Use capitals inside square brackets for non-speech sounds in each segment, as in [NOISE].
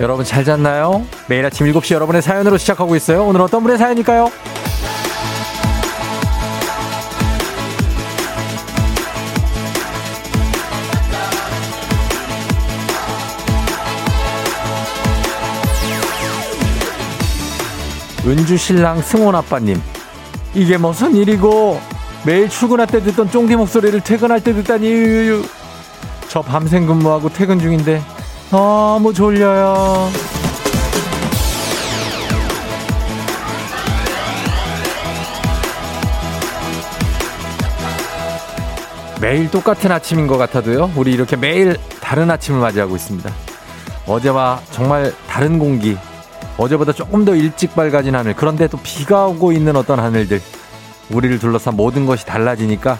여러분 잘 잤나요? 매일 아침 7시 여러분의 사연으로 시작하고 있어요. 오늘 어떤 분의 사연일까요? 은주 신랑 승원 아빠님. 이게 무슨 일이고 매일 출근할 때 듣던 쫑디 목소리를 퇴근할 때 듣다니 저 밤샘 근무하고 퇴근 중인데 너무 졸려요. 매일 똑같은 아침인 것 같아도요. 우리 이렇게 매일 다른 아침을 맞이하고 있습니다. 어제와 정말 다른 공기, 어제보다 조금 더 일찍 밝아진 하늘, 그런데 또 비가 오고 있는 어떤 하늘들, 우리를 둘러싼 모든 것이 달라지니까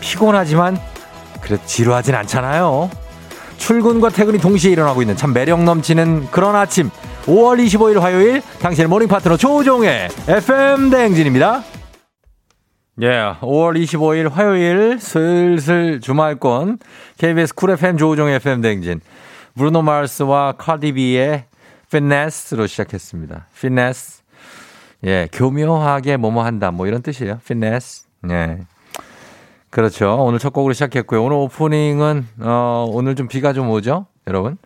피곤하지만 그래도 지루하진 않잖아요. 출근과 퇴근이 동시에 일어나고 있는 참 매력 넘치는 그런 아침. 5월 25일 화요일 당신의 morning 파트너 조우종의 FM 대행진입니다. 예, yeah, 5월 25일 화요일 슬슬 주말권 KBS 쿨 FM 조우종의 FM 대행진 브루노 마르스와 카디비의 Finesse로 시작했습니다. Finesse. 예, 교묘하게 뭐뭐 한다. 뭐 이런 뜻이에요. 피네스. 예. 그렇죠. 오늘 첫 곡으로 시작했고요. 오늘 오프닝은, 어, 오늘 좀 비가 좀 오죠? 여러분.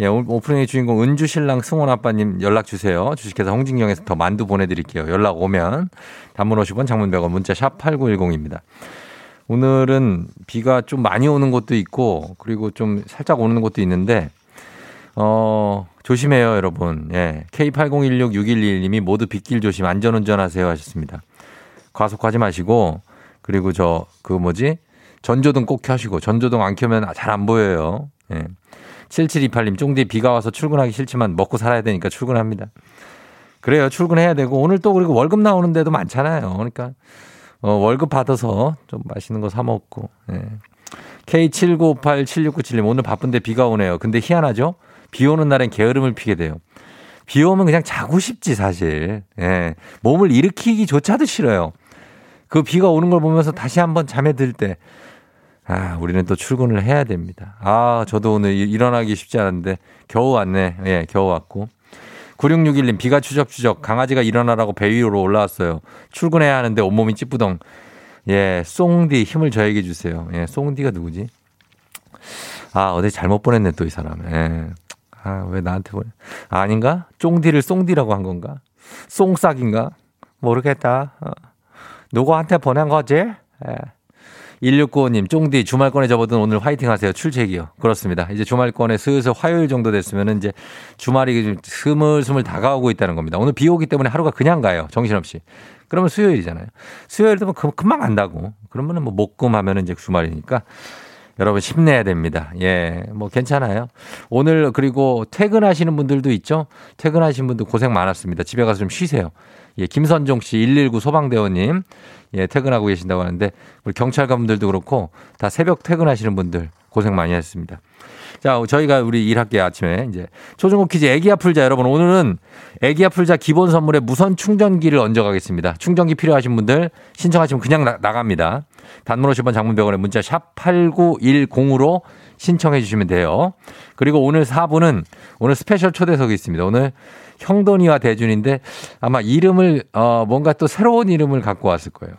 예, 오프닝의 주인공 은주 신랑 승원 아빠님 연락 주세요. 주식회사 홍진경에서 더 만두 보내드릴게요. 연락 오면. 단문 50원 장문 100원 문자 샵 8910입니다. 오늘은 비가 좀 많이 오는 곳도 있고, 그리고 좀 살짝 오는 곳도 있는데, 어, 조심해요, 여러분. 예. K80166121님이 모두 빗길 조심, 안전 운전 하세요 하셨습니다. 과속하지 마시고, 그리고 저, 그 뭐지? 전조등 꼭 켜시고, 전조등 안 켜면 잘 안 보여요. 예. 7728님, 쫑디 비가 와서 출근하기 싫지만 먹고 살아야 되니까 출근합니다. 그래요. 출근해야 되고, 오늘 또 그리고 월급 나오는 데도 많잖아요. 그러니까, 어, 월급 받아서 좀 맛있는 거 사 먹고, 예. K79587697님, 오늘 바쁜데 비가 오네요. 근데 희한하죠? 비 오는 날엔 게으름을 피게 돼요. 비 오면 그냥 자고 싶지, 사실. 예. 몸을 일으키기조차도 싫어요. 그 비가 오는 걸 보면서 다시 한번 잠에 들 때, 아, 우리는 또 출근을 해야 됩니다. 아, 저도 오늘 일어나기 쉽지 않은데, 겨우 왔네. 예, 겨우 왔고. 9661님, 비가 추적추적, 강아지가 일어나라고 배 위로 올라왔어요. 출근해야 하는데 온몸이 찌뿌덩. 예, 송디, 힘을 저에게 주세요. 예, 송디가 누구지? 아, 어제 잘못 보냈네, 또 이 사람. 예. 아, 왜 나한테 보내? 아, 아닌가? 쫑디를 송디라고 한 건가? 송싹인가? 모르겠다. 어. 누구한테 보낸 거지? 예. 1695님, 쫑디 주말권에 접어든 오늘 화이팅 하세요. 출첵이요. 그렇습니다. 이제 주말권에 슬슬 화요일 정도 됐으면 이제 주말이 좀 스물스물 다가오고 있다는 겁니다. 오늘 비 오기 때문에 하루가 그냥 가요. 정신없이. 그러면 수요일이잖아요. 수요일도 뭐 금방 간다고. 그러면은 뭐 목금 하면은 이제 주말이니까 여러분 힘내야 됩니다. 예, 뭐 괜찮아요. 오늘 그리고 퇴근하시는 분들도 있죠. 퇴근하신 분들 고생 많았습니다. 집에 가서 좀 쉬세요. 예, 김선종 씨 119 소방대원님 예, 퇴근하고 계신다고 하는데 우리 경찰관분들도 그렇고 다 새벽 퇴근하시는 분들 고생 많이 했습니다. 자, 저희가 우리 일학기 아침에 이제 초중고 퀴즈 애기야 풀자 여러분 오늘은 애기야 풀자 기본 선물에 무선 충전기를 얹어 가겠습니다. 충전기 필요하신 분들 신청하시면 그냥 나, 나갑니다. 단문 50원 장문 100원에 문자 샵 8910으로 신청해 주시면 돼요. 그리고 오늘 4부는 오늘 special 초대석이 있습니다. 오늘 형돈이와 대준인데 아마 이름을 어 뭔가 또 새로운 이름을 갖고 왔을 거예요.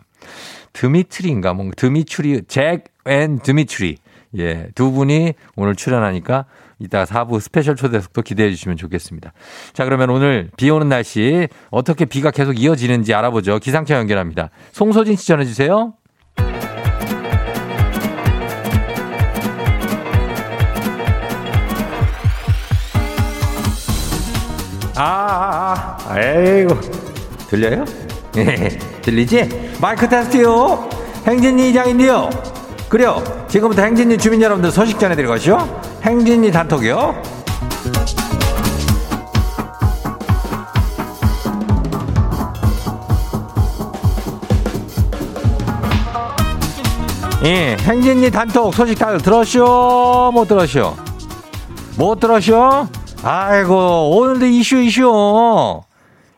드미트리인가 뭔가 드미추리 잭앤 드미트리 예, 두 분이 오늘 출연하니까 이따 4부 special 초대석도 기대해 주시면 좋겠습니다. 자, 그러면 오늘 비 오는 날씨 어떻게 비가 계속 이어지는지 알아보죠. 기상청 연결합니다. 송소진 씨 전해 주세요. 아, 아, 에이구. 들려요? 예, 들리지? 마이크 테스트요. 행진이 이장인데요. 그래요. 지금부터 행진이 주민 여러분들 소식 전해드릴 것이요. 행진이 단톡이요. 예, 행진이 단톡 소식 다들 들었쇼? 못 들었쇼? 못 들었쇼? 아이고, 오늘도 이슈, 이슈.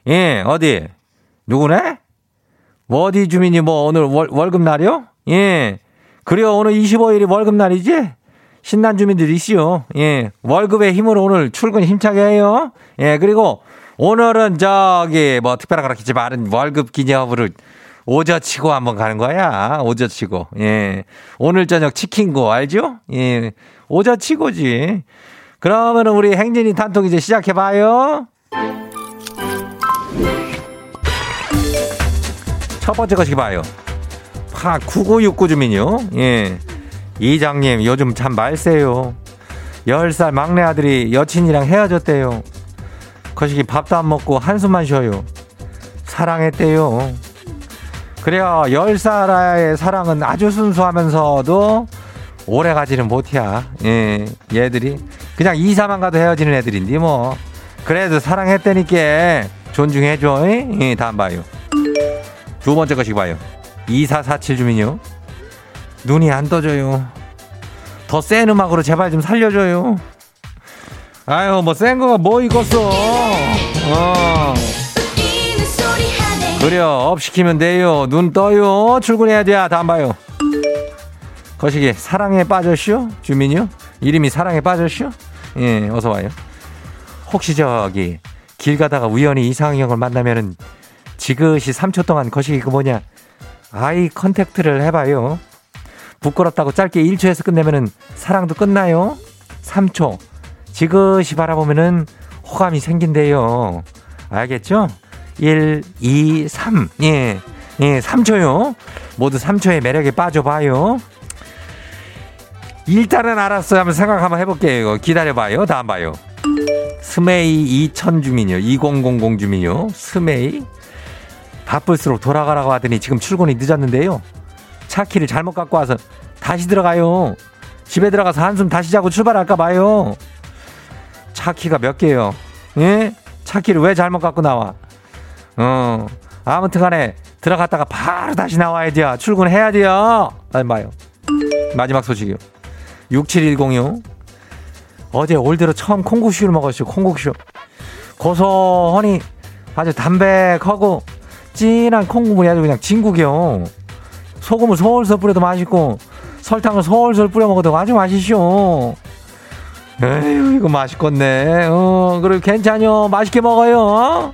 예, 어디? 누구네? 뭐 어디 주민이 뭐 오늘 월, 월급 날이요? 예. 그래요. 오늘 25일이 월급 날이지? 신난 주민들이 있어요. 예. 월급의 힘으로 오늘 출근 힘차게 해요. 예. 그리고 오늘은 저기 뭐 특별한 그렇겠지 말은 월급 기념으로 오저치고 한번 가는 거야. 오저치고. 예. 오늘 저녁 치킨고 알죠? 예. 오저치고지. 그러면은 우리 행진이 단톡 이제 시작해 봐요. 첫 번째 것이 봐요. 파 9969 주민요. 예. 이장님 요즘 참 말세요. 10살 막내 아들이 여친이랑 헤어졌대요. 거시기 밥도 안 먹고 한숨만 쉬어요. 사랑했대요. 그래요. 10살의 사랑은 아주 순수하면서도 오래 가지는 못이야. 예, 얘들이. 그냥 이사만 가도 헤어지는 애들인데 뭐. 그래도 사랑했다니까 존중해줘. 예, 다음 봐요. 두 번째 것이 봐요. 2447 주민요. 눈이 안 떠져요. 더 센 음악으로 제발 좀 살려줘요. 아유, 뭐, 센 거가 뭐 익었어. 어. 그래요. up 시키면 돼요. 눈 떠요. 출근해야 돼. 다음 봐요. 거시기, 사랑에 빠졌쇼? 주민요? 이름이 사랑에 빠졌쇼? 예, 어서 와요. 혹시 저기, 길 가다가 우연히 이상형을 만나면은 지그시 3초 동안 거시기 그 뭐냐, eye contact를 해봐요. 부끄럽다고 짧게 1초에서 끝내면은 사랑도 끝나요. 3초. 지그시 바라보면은 호감이 생긴대요. 알겠죠? 1, 2, 3. 예. 예, 3초요. 모두 3초의 매력에 빠져봐요. 일단은 알았어요. 한번 생각 한번 해볼게요. 기다려봐요. 다음 봐요. 스메이 2000 주민요. 2000 주민요. 스메이. 바쁠수록 돌아가라고 하더니 지금 출근이 늦었는데요. 차 키를 잘못 갖고 와서 다시 들어가요. 집에 들어가서 한숨 다시 자고 출발할까 봐요. 차 키가 몇 개요? 예? 차 키를 왜 잘못 갖고 나와? 어, 아무튼 간에 들어갔다가 바로 다시 나와야 돼요. 출근해야 돼요. 난 봐요. 마지막 소식이요. 6710이요. 어제 올 들어 처음 콩국수를 먹었어요. 콩국수. 고소하니 아주 담백하고 진한 콩국물이 아주 그냥 진국이요. 소금을 솔솔 뿌려도 맛있고 설탕을 솔솔 뿌려 먹어도 아주 맛있쇼. 에휴 이거 맛있겠네. 어 그리고 괜찮요. 맛있게 먹어요.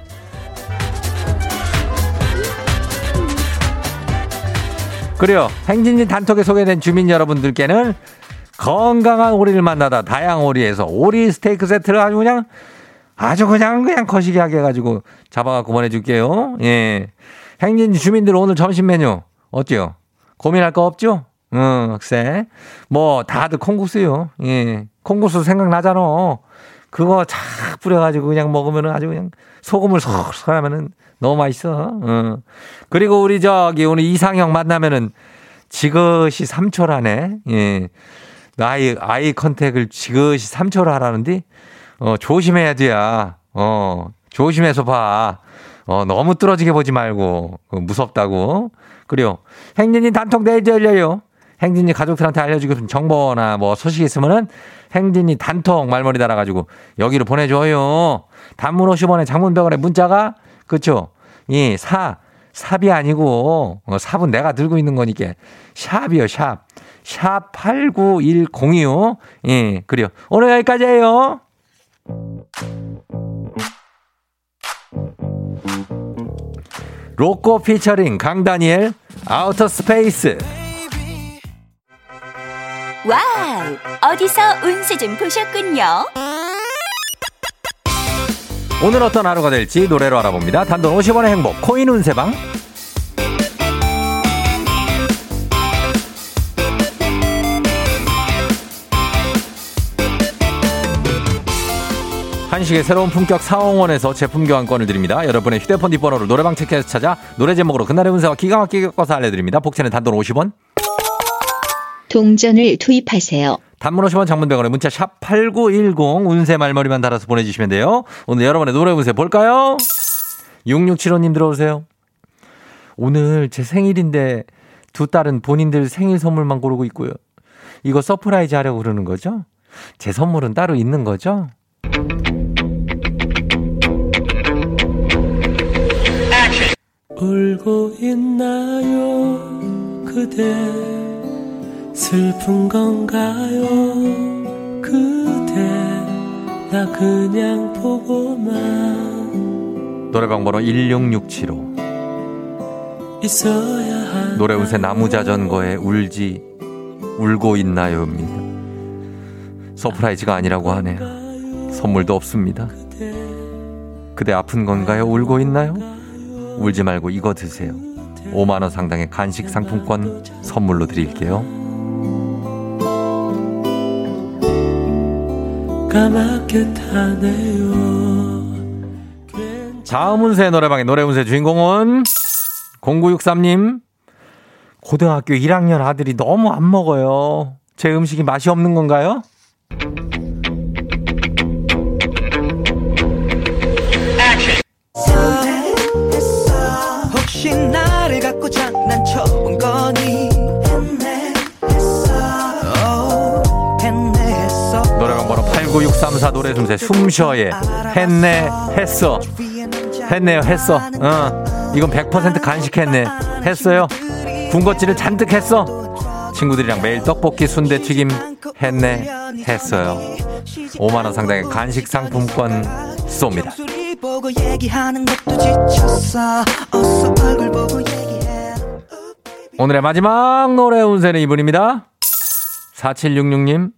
그래요. 행진진 단톡에 소개된 주민 여러분들께는 건강한 오리를 만나다 다양 오리에서 오리 스테이크 세트를 아주 그냥 아주 그냥 그냥 거시기하게 해가지고 잡아갖고 보내줄게요. 예. 행진 주민들 오늘 점심 메뉴 어때요? 고민할 거 없죠? 응, 글쎄. 뭐 다들 콩국수요. 예. 콩국수 생각나잖아. 그거 착 뿌려가지고 그냥 먹으면은 아주 그냥 소금을 솔솔 하면은 너무 맛있어. 응. 그리고 우리 저기 오늘 이상형 만나면은 지그시 3초라네. 예. 아이, 아이 컨택을 지그시 3초를 하라는데, 어, 조심해야 돼야. 어, 조심해서 봐. 어, 너무 뚫어지게 보지 말고. 어, 무섭다고. 그래요. 행진이 단톡 내일 열려요. 행진이 가족들한테 알려주고 싶은 정보나 뭐 소식 있으면은 행진이 단톡 말머리 달아가지고 여기로 보내줘요. 단문 50원에 장문 100원에 문자가, 그쵸? 이, 사, 삽이 아니고, 어, 삽은 내가 들고 있는 거니까. sharp이요, sharp. sharp 8910이요. 예, 그래요. 오늘 여기까지예요. 로꼬 피처링 강다니엘 Outer Space Wow! 어디서 운세 좀 보셨군요. 오늘 어떤 하루가 될지 노래로 알아봅니다. 단돈 50원의 행복 코인 운세방 한식의 새로운 품격 사옹원에서 제품 교환권을 드립니다. 여러분의 휴대폰 뒷번호를 노래방 책에서 찾아 노래 제목으로 그날의 운세와 기가 막히게 엮어서 알려드립니다. 복채는 단돈 50원. 동전을 투입하세요. 단문 50원 장문 100원에 문자 sharp 8910 운세 말머리만 달아서 보내주시면 돼요. 오늘 여러분의 노래 운세 볼까요? 6675님 들어오세요. 오늘 제 생일인데 두 딸은 본인들 생일 선물만 고르고 있고요. 이거 surprise 하려고 그러는 거죠? 제 선물은 따로 있는 거죠? 울고 있나요 그대 슬픈 건가요 그대 나 그냥 보고만 노래방 번호 16675 있어야 한 노래 운세 나무자전거에 울지 울고 있나요입니다. surprise가 아니라고 하네요. 선물도 없습니다. 그대 아픈 건가요? 울고 있나요? 울지 말고 이거 드세요. 5만원 상당의 간식 상품권 선물로 드릴게요. 까맣게 타네요 다음 운세 노래방의 노래 운세 주인공은 0963님. 고등학교 1학년 아들이 너무 안 먹어요. 제 음식이 맛이 없는 건가요? 혹시 나를 갖고 장난쳐본 거니? 어, 했네 했어 노래방 번호 89634 노래 숨새 숨쉬어에 했네 했어. 했네요 했어. 어. 이건 100% 간식했네. 했어요? 군것질을 잔뜩 했어? 친구들이랑 매일 떡볶이 순대 튀김 했네. 했어요. 5만원 상당의 간식 상품권 쏩니다 보고 얘기하는 것도 지쳤어. 어서 얼굴 보고 얘기해. 오늘의 마지막 노래 운세는 이분입니다. 4766님.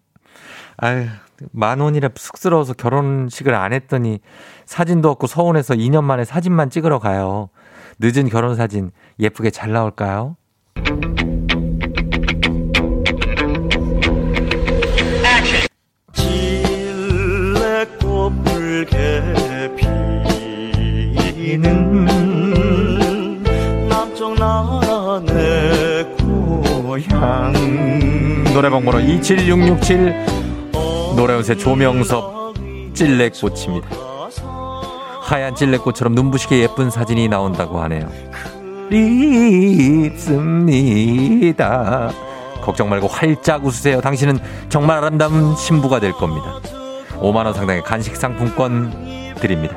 아유 만 원이라 쑥스러워서 결혼식을 안 했더니 사진도 없고 서운해서 2년 만에 사진만 찍으러 가요. 늦은 결혼 사진 예쁘게 잘 나올까요? 질 고향 노래방 번호 27667 노래운세 조명섭 찔레꽃입니다. 하얀 찔레꽃처럼 눈부시게 예쁜 사진이 나온다고 하네요. 믿습니다. 걱정 말고 활짝 웃으세요. 당신은 정말 아름다운 신부가 될 겁니다. 5만원 상당의 간식 상품권 드립니다.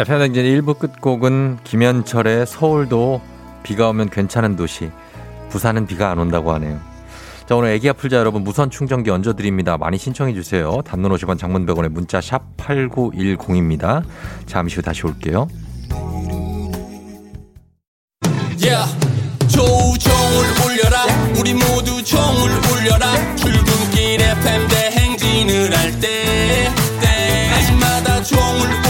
FM대행진 1부 끝곡은 김현철의 서울도 비가 오면 괜찮은 도시 부산은 비가 안 온다고 하네요. 자, 오늘 애기 아플자 여러분 무선 충전기 얹어드립니다. 많이 신청해 주세요. 단문 50원 장문 100원에 문자 샵 8910입니다. 잠시 후 다시 올게요. Yeah. 조우종을 울려라 우리 모두 종을 울려라 출근길 FM 대행진을 할 때 때마다 종을 울려라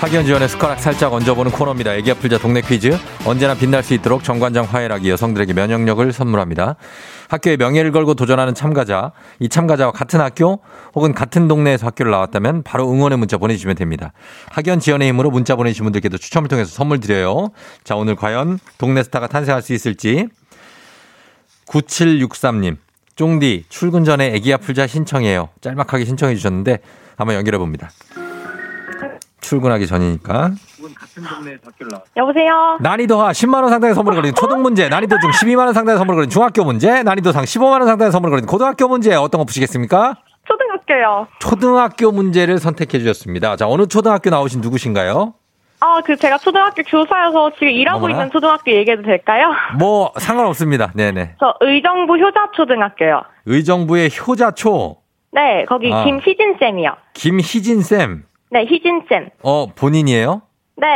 학연 지원의 숟가락 살짝 얹어보는 코너입니다. 애기 아플자 동네 퀴즈. 언제나 빛날 수 있도록 정관장 화해락이 여성들에게 면역력을 선물합니다. 학교의 명예를 걸고 도전하는 참가자, 이 참가자와 같은 학교 혹은 같은 동네에서 학교를 나왔다면 바로 응원의 문자 보내주시면 됩니다. 학연 지원의 힘으로 문자 보내주신 분들께도 추첨을 통해서 선물 드려요. 자, 오늘 과연 동네 스타가 탄생할 수 있을지. 9763님, 쫑디, 출근 전에 애기 아플자 신청해요. 짤막하게 신청해 주셨는데 한번 연결해 봅니다. 출근하기 전이니까. 여보세요? 난이도하 10만 원 상당의 선물을 걸린 초등 문제, 난이도 중 12만 원 상당의 선물을 걸린 중학교 문제, 난이도 상 15만 원 상당의 선물을 걸린 고등학교 문제 어떤 거 푸시겠습니까? 초등학교요. 초등학교 문제를 선택해 주셨습니다. 자, 어느 초등학교 나오신 누구신가요? 아, 그 제가 초등학교 교사여서 지금 일하고 어머나. 있는 초등학교 얘기해도 될까요? [LAUGHS] 뭐 상관없습니다. 네네. 저 의정부 효자초등학교요. 의정부의 효자초 네, 거기 아. 김희진 쌤이요. 김희진 쌤. 네, 희진 쌤. 어 본인이에요? 네.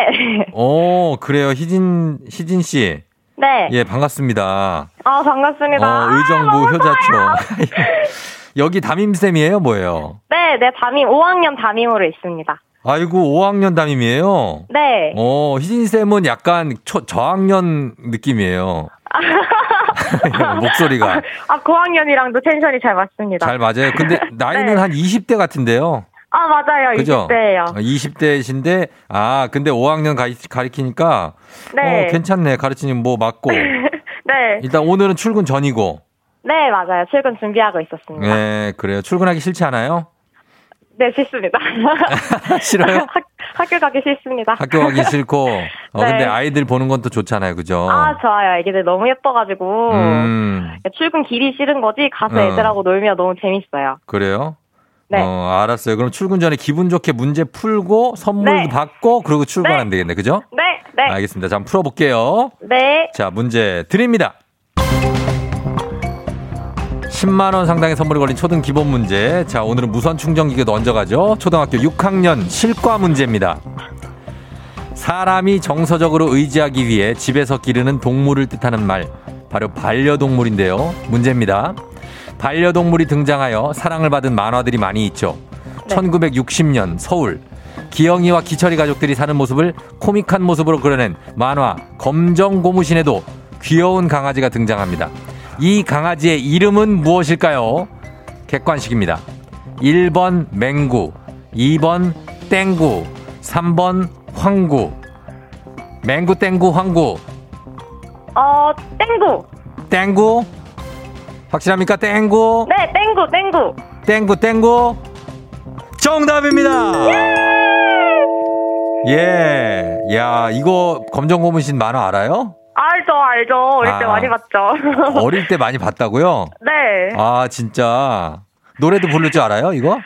[LAUGHS] 어 그래요. 희진 희진 씨. 네. 예 반갑습니다. 아, 반갑습니다. 어 의정부 아, 너무 효자초. 좋아요. [LAUGHS] 여기 담임 쌤이에요, 뭐예요? 네, 네, 담임, 5학년 담임으로 있습니다. 아이고 5학년 담임이에요. 네. 어, 희진 쌤은 약간 초, 저학년 느낌이에요. [LAUGHS] 목소리가 아, 고학년이랑도 텐션이 잘 맞습니다. 잘 맞아요. 근데 나이는 네. 한 20대 같은데요. 아, 맞아요. 그죠? 20대예요. 20대신데 아, 근데 5학년 가, 가르치니까 네. 어, 괜찮네. 가르치는 뭐 맞고. [LAUGHS] 네. 일단 오늘은 출근 전이고. 네, 맞아요. 출근 준비하고 있었습니다. 네, 그래요. 출근하기 싫지 않아요? 네, 싫습니다. [LAUGHS] 싫어요? [LAUGHS] 학, 학교 가기 싫습니다. 학교 가기 싫고. 어, 네. 근데 아이들 보는 건 또 좋잖아요. 그죠? 아, 좋아요. 애기들 너무 예뻐가지고. 음, 출근 길이 싫은 거지, 가서 어. 애들하고 놀면 너무 재밌어요. 그래요? 네. 어, 알았어요. 그럼 출근 전에 기분 좋게 문제 풀고 선물 네. 받고 그리고 출근하면 네. 되겠네. 그죠? 네, 네. 알겠습니다. 자, 한번 풀어볼게요. 네. 자, 문제 드립니다. 10만원 상당의 선물이 걸린 초등 기본 문제. 자, 오늘은 무선 충전기가 얹어가죠. 초등학교 6학년 실과 문제입니다. 사람이 정서적으로 의지하기 위해 집에서 기르는 동물을 뜻하는 말. 바로 반려동물인데요. 문제입니다. 반려동물이 등장하여 사랑을 받은 만화들이 많이 있죠. 네. 1960년 서울. 기영이와 기철이 가족들이 사는 모습을 코믹한 모습으로 그려낸 만화 검정 고무신에도 귀여운 강아지가 등장합니다. 이 강아지의 이름은 무엇일까요? 객관식입니다. 1번 맹구, 2번 땡구, 3번 황구. 맹구, 땡구, 황구. 어, 땡구. 땡구? 확실합니까? 땡구? 네, 땡구, 땡구. 땡구, 땡구? 정답입니다! 예. 야, 이거 검정 고무신 만화 알아요? 알죠, 알죠. 어릴 때 아. 많이 봤죠. [LAUGHS] 어릴 때 많이 봤다고요? 네. 아, 진짜. 노래도 부를 줄 알아요, 이거?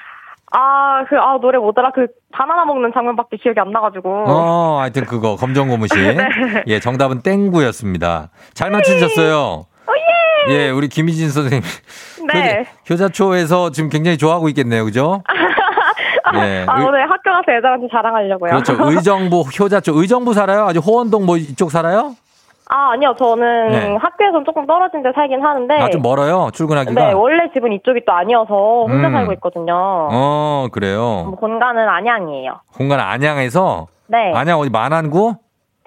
아, 그, 아, 노래 뭐더라. 그, 바나나 먹는 장면밖에 기억이 안 나가지고. 어, 하여튼 그거, 검정 고무신. [LAUGHS] 네. 예, 정답은 땡구였습니다. 잘 맞추셨어요. 예, 우리 김희진 선생님. [LAUGHS] 네. 효자, 효자초에서 지금 굉장히 좋아하고 있겠네요, 그죠? [LAUGHS] 예. 아, 의- 오늘 학교 가서 애들한테 자랑하려고요. 그렇죠. [LAUGHS] 의정부 효자초. 의정부 살아요? 아주 호원동 뭐 이쪽 살아요? 아, 아니요. 저는 네. 학교에선 조금 떨어진 데 살긴 하는데. 아, 좀 멀어요? 출근하기가? 네, 원래 집은 이쪽이 또 아니어서 혼자 음. 살고 있거든요. 어, 그래요. 뭐 본가는 안양이에요. 공간 안양에서? 네. 안양 어디 만안구?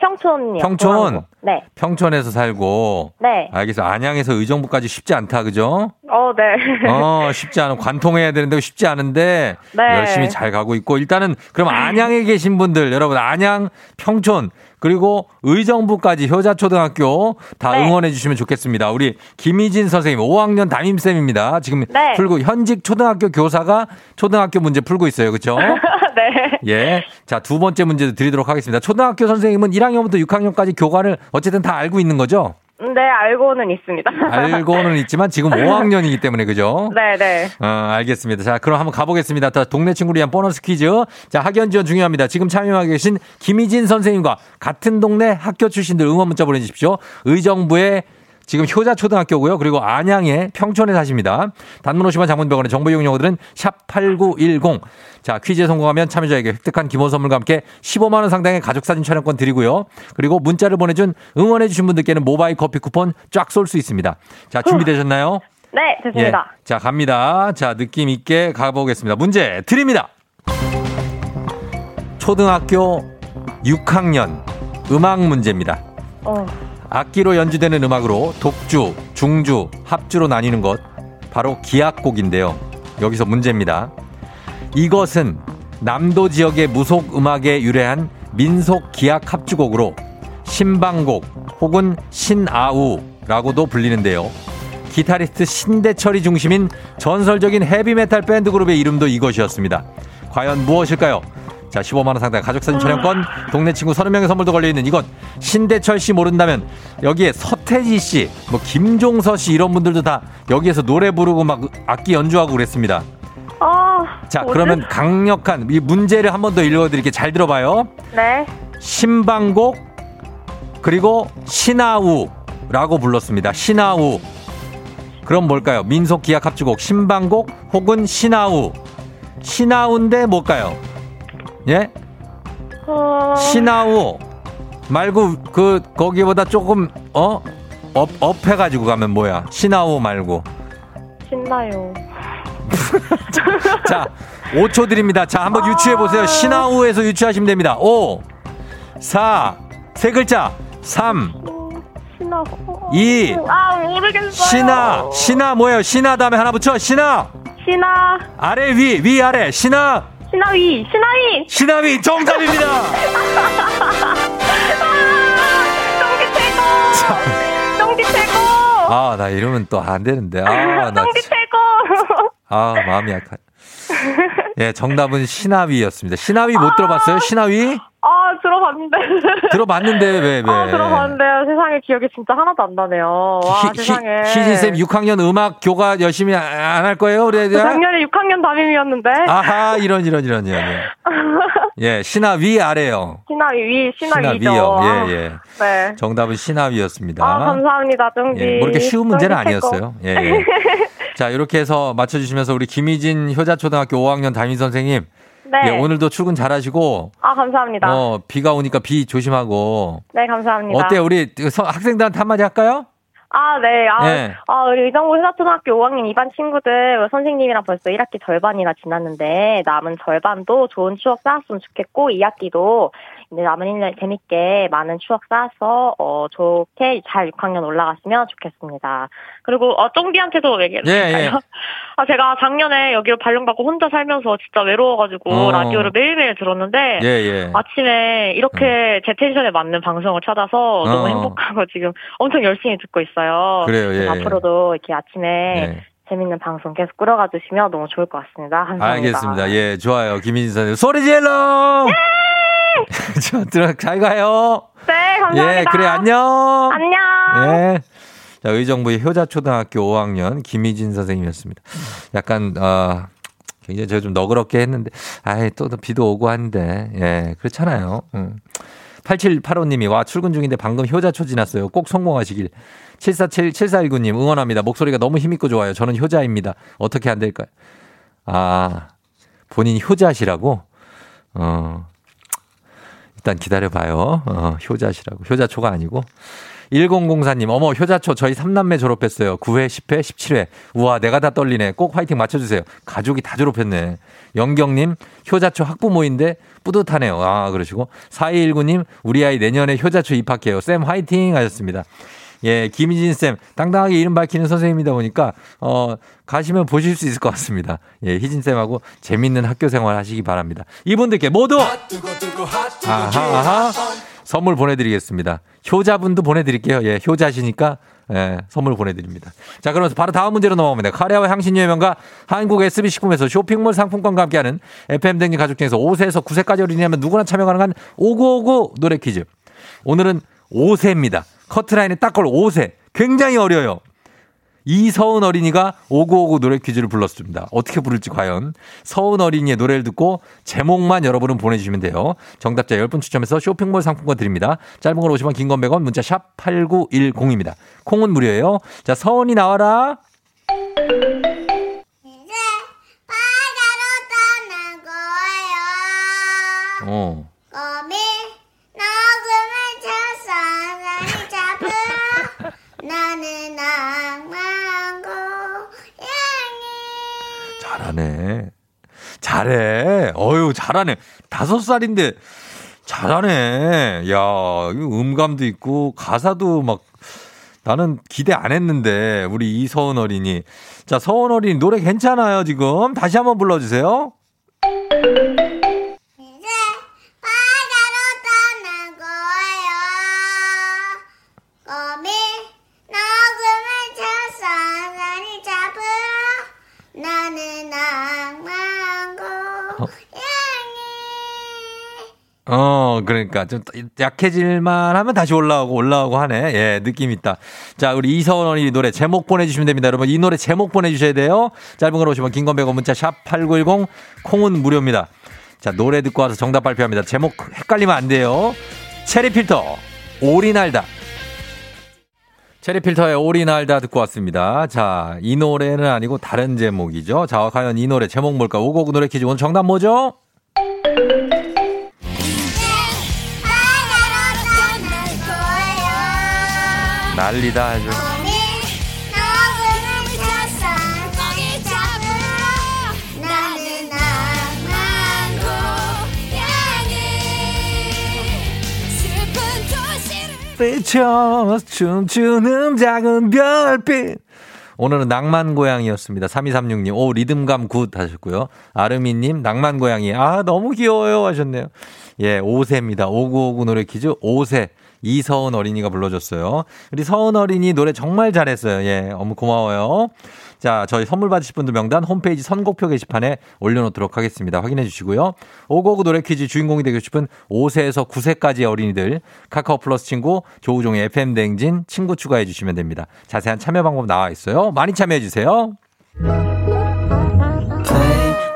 평촌이요. 평촌? 중앙구. 네. 평촌에서 살고. 네. 알겠어. 안양에서 의정부까지 쉽지 않다, 그죠? 어, 네. 어, 쉽지 않은, 관통해야 되는데 쉽지 않은데. 네. 열심히 잘 가고 있고. 일단은, 그럼 안양에 계신 분들, 여러분, 안양, 평촌, 그리고 의정부까지 효자초등학교 다 네. 응원해 주시면 좋겠습니다. 우리 김희진 선생님, 5학년 담임쌤입니다. 지금 네. 풀고, 현직 초등학교 교사가 초등학교 문제 풀고 있어요. 그죠? [LAUGHS] [LAUGHS] 네. 예. 자, 두 번째 문제도 드리도록 하겠습니다. 초등학교 선생님은 1학년부터 6학년까지 교과를 어쨌든 다 알고 있는 거죠? 네, 알고는 있습니다. [LAUGHS] 알고는 있지만 지금 5학년이기 때문에 그죠? 네, 네. 어, 알겠습니다. 자, 그럼 한번 가보겠습니다. 자, 동네 친구를 위한 보너스 퀴즈. 자, 학연 지원 중요합니다. 지금 참여하고 계신 김희진 선생님과 같은 동네 학교 출신들 응원 문자 보내주십시오. 의정부의 지금 효자 초등학교고요. 그리고 안양의 평촌에 사십니다. 단문 50원 장문병원의 정보 이용료들은 샵 8910. 자, 퀴즈에 성공하면 참여자에게 획득한 기본 선물과 함께 15만 원 상당의 가족 사진 촬영권 드리고요. 그리고 문자를 보내 준 응원해 주신 분들께는 모바일 커피 쿠폰 쫙 쏠 수 있습니다. 자, 준비되셨나요? 네, 됐습니다. 예. 자, 갑니다. 자, 느낌 있게 가보겠습니다. 문제 드립니다. 초등학교 6학년 음악 문제입니다. 어, 악기로 연주되는 음악으로 독주, 중주, 합주로 나뉘는 것 바로 기악곡인데요. 여기서 문제입니다. 이것은 남도 지역의 무속 음악에 유래한 민속 기악 합주곡으로 신방곡 혹은 신아우라고도 불리는데요. 기타리스트 신대철이 중심인 전설적인 헤비메탈 밴드 그룹의 이름도 이것이었습니다. 과연 무엇일까요? 자, 15만원 상당의 가족사진 촬영권, 동네 친구 30명의 선물도 걸려있는 이것. 신대철 씨 모른다면 여기에 서태지 씨, 뭐 김종서 씨 이런 분들도 다 여기에서 노래 부르고 막 악기 연주하고 그랬습니다. 아, 자, 뭐지? 그러면 강력한 이 문제를 한 번 더 읽어드릴게요. 잘 들어봐요. 네. 신방곡, 그리고 신아우라고 불렀습니다. 신아우. 그럼 뭘까요? 민속 기악 합주곡 신방곡 혹은 신아우. 신아우인데 뭘까요? 예? 어, 신아우 말고 그 거기보다 조금 어? up, up 해가지고 가면 뭐야? 신아우 말고. 신나요. [LAUGHS] 자, 5초 드립니다. 자, 한번 유추해 보세요. 신아우에서 유추하시면 됩니다. 5, 4, 세 글자. 3, 신나고. 2, 아, 모르겠어요. 신아. 신아 뭐예요? 신아 다음에 하나 붙여. 신아. 신아. 아래 위, 위 아래. 신아. 신하위. 신하위. 신아위 정답입니다. 똥기 최고. 똥기 최고. 아, 나 이러면 또 안 되는데. 아, 나 똥기 최고. 아, 마음이 약한. 예, 정답은 신아위였습니다. 신아위 못 들어봤어요? 신아위? 아, 들어봤는데. 들어봤는데 왜 왜? 아, 들어봤는데요. 세상에 기억이 진짜 하나도 안 나네요. 와, 세상에. 희진쌤 6학년 음악 교과 열심히 안 할 거예요? 우리 애들? 저 작년에 6학년 담임이었는데. 아하, 이런, 이런, 이런, 이런. [LAUGHS] 예, 신하 위 아래요. 신하위 위, 신하 위죠. 위요. 예, 예. 네. 정답은 신하 위였습니다. 아, 감사합니다, 쫑디. 예, 뭐 이렇게 쉬운 문제는. 아니었어요. 예, 예. [LAUGHS] 자, 이렇게 해서 맞춰주시면서 우리 김희진 효자초등학교 5학년 담임 선생님. 네. 예, 오늘도 출근 잘하시고. 아, 감사합니다. 어, 비가 오니까 비 조심하고. 네, 감사합니다. 어때요? 우리 학생들한테 한마디 할까요? 아, 네. 아, 네. 아, 우리 의정부 효자초등학교 5학년 2반 친구들 선생님이랑 벌써 1학기 절반이나 지났는데 남은 절반도 좋은 추억 쌓았으면 좋겠고 2학기도 이제 남은 1년 재밌게 많은 추억 쌓아서 어 좋게 잘 6학년 올라갔으면 좋겠습니다. 그리고 어 쫑디한테도 얘기를 예? 예. [LAUGHS] 아 제가 작년에 여기로 발령받고 혼자 살면서 진짜 외로워가지고 어. 라디오를 매일매일 들었는데 예, 예. 아침에 이렇게 제 텐션에 맞는 방송을 찾아서 너무 어. 행복하고 지금 엄청 열심히 듣고 있어요. 그래요, 예, 예. 앞으로도 이렇게 아침에 예. 재밌는 방송 계속 끌어가 주시면 너무 좋을 것 같습니다. 감사합니다. 알겠습니다. 예, 좋아요. 김희진 선생님. 소리 질러! [LAUGHS] 자, 들어, 잘 가요. 네, 감사합니다. 예, 그래, 안녕. 안녕. 예. 자, 의정부의 효자초등학교 5학년 김희진 선생님이었습니다. 약간, 어, 굉장히 제가 좀 너그럽게 했는데, 아이, 또, 또 비도 오고 한데, 예, 그렇잖아요. 음. 8785님이, 와, 출근 중인데 방금 효자초 지났어요. 꼭 성공하시길. 747, 7419님, 응원합니다. 목소리가 너무 힘있고 좋아요. 저는 효자입니다. 어떻게 안 될까요? 아, 본인 효자시라고? 어, 일단 기다려봐요. 어, 효자시라고. 효자초가 아니고. 1004님, 어머, 효자초 저희 3남매 졸업했어요. 9회, 10회, 17회. 우와, 내가 다 떨리네. 꼭 화이팅 맞춰주세요. 가족이 다 졸업했네. 영경님, 효자초 학부모인데 뿌듯하네요. 아, 그러시고. 4219님, 우리 아이 내년에 효자초 입학해요. 쌤 화이팅 하셨습니다. 예, 김희진 쌤, 당당하게 이름 밝히는 선생님이다 보니까, 어, 가시면 보실 수 있을 것 같습니다. 예, 희진 쌤하고 재밌는 학교 생활 하시기 바랍니다. 이분들께 모두! 아하. 선물 보내드리겠습니다. 효자분도 보내드릴게요. 예, 효자시니까 예, 선물 보내드립니다. 자, 그러면서 바로 다음 문제로 넘어갑니다. 카레와 향신료의 명가 한국 SB식품에서 쇼핑몰 상품권과 함께하는 FM댕진 가족 중에서 5세에서 9세까지 어린이라면 누구나 참여 가능한 5959 노래 퀴즈. 오늘은 5세입니다. 커트라인에 딱 걸어 5세. 굉장히 어려요. 이서은 어린이가 5959 노래 퀴즈를 불렀습니다. 어떻게 부를지 과연. 서은 어린이의 노래를 듣고 제목만 여러분은 보내주시면 돼요. 정답자 10분 추첨해서 쇼핑몰 상품권 드립니다. 짧은 걸 오시면 긴건 100원, 문자 샵 8910입니다. 콩은 무료예요. 자, 서은이 나와라. 이제 바다로 떠난 거예요. 어. 거미 녹음을 쳐서 나를 잡으러 나는 낭만 고양이 잘하네. 잘해. 어유 잘하네. 다섯 살인데 잘하네. 야, 음감도 있고 가사도 막 나는 기대 안 했는데 우리 이서은 어린이. 자, 서은 어린이 노래 괜찮아요, 지금. 다시 한번 불러 주세요. 어, 그러니까 좀 약해질만 하면 다시 올라오고 올라오고 하네. 예, 느낌 있다. 자, 우리 이서은 어린이 노래 제목 보내주시면 됩니다. 여러분, 이 노래 제목 보내주셔야 돼요. 짧은 걸 오시면 긴건 100원 문자 샵 8910 콩은 무료입니다. 자, 노래 듣고 와서 정답 발표합니다. 제목 헷갈리면 안 돼요. 체리 필터, 오리 날다. 체리필터의 오리 날다 듣고 왔습니다. 자, 이 노래는 아니고 다른 제목이죠. 자, 과연 이 노래 제목 뭘까? 오고구 노래 퀴즈 오늘 정답 뭐죠? 슬픈 도시를 비춰 춤추는 작은 별빛. 오늘은 낭만 고양이였습니다. 3236님, 오, 리듬감 good 하셨고요. 아르미님, 낭만 고양이. 아, 너무 귀여워요 하셨네요. 예, 5세입니다. 5959 노래 퀴즈 5세. 이서은 어린이가 불러줬어요. 우리 서은 어린이 노래 정말 잘했어요. 예, 너무 고마워요. 자, 저희 선물 받으실 분들 명단 홈페이지 선곡표 게시판에 올려놓도록 하겠습니다. 확인해 주시고요. 559 노래 퀴즈 주인공이 되고 싶은 5세에서 9세까지의 어린이들 카카오 플러스 친구 조우종의 FM 대행진 친구 추가해 주시면 됩니다. 자세한 참여 방법 나와 있어요. 많이 참여해 주세요.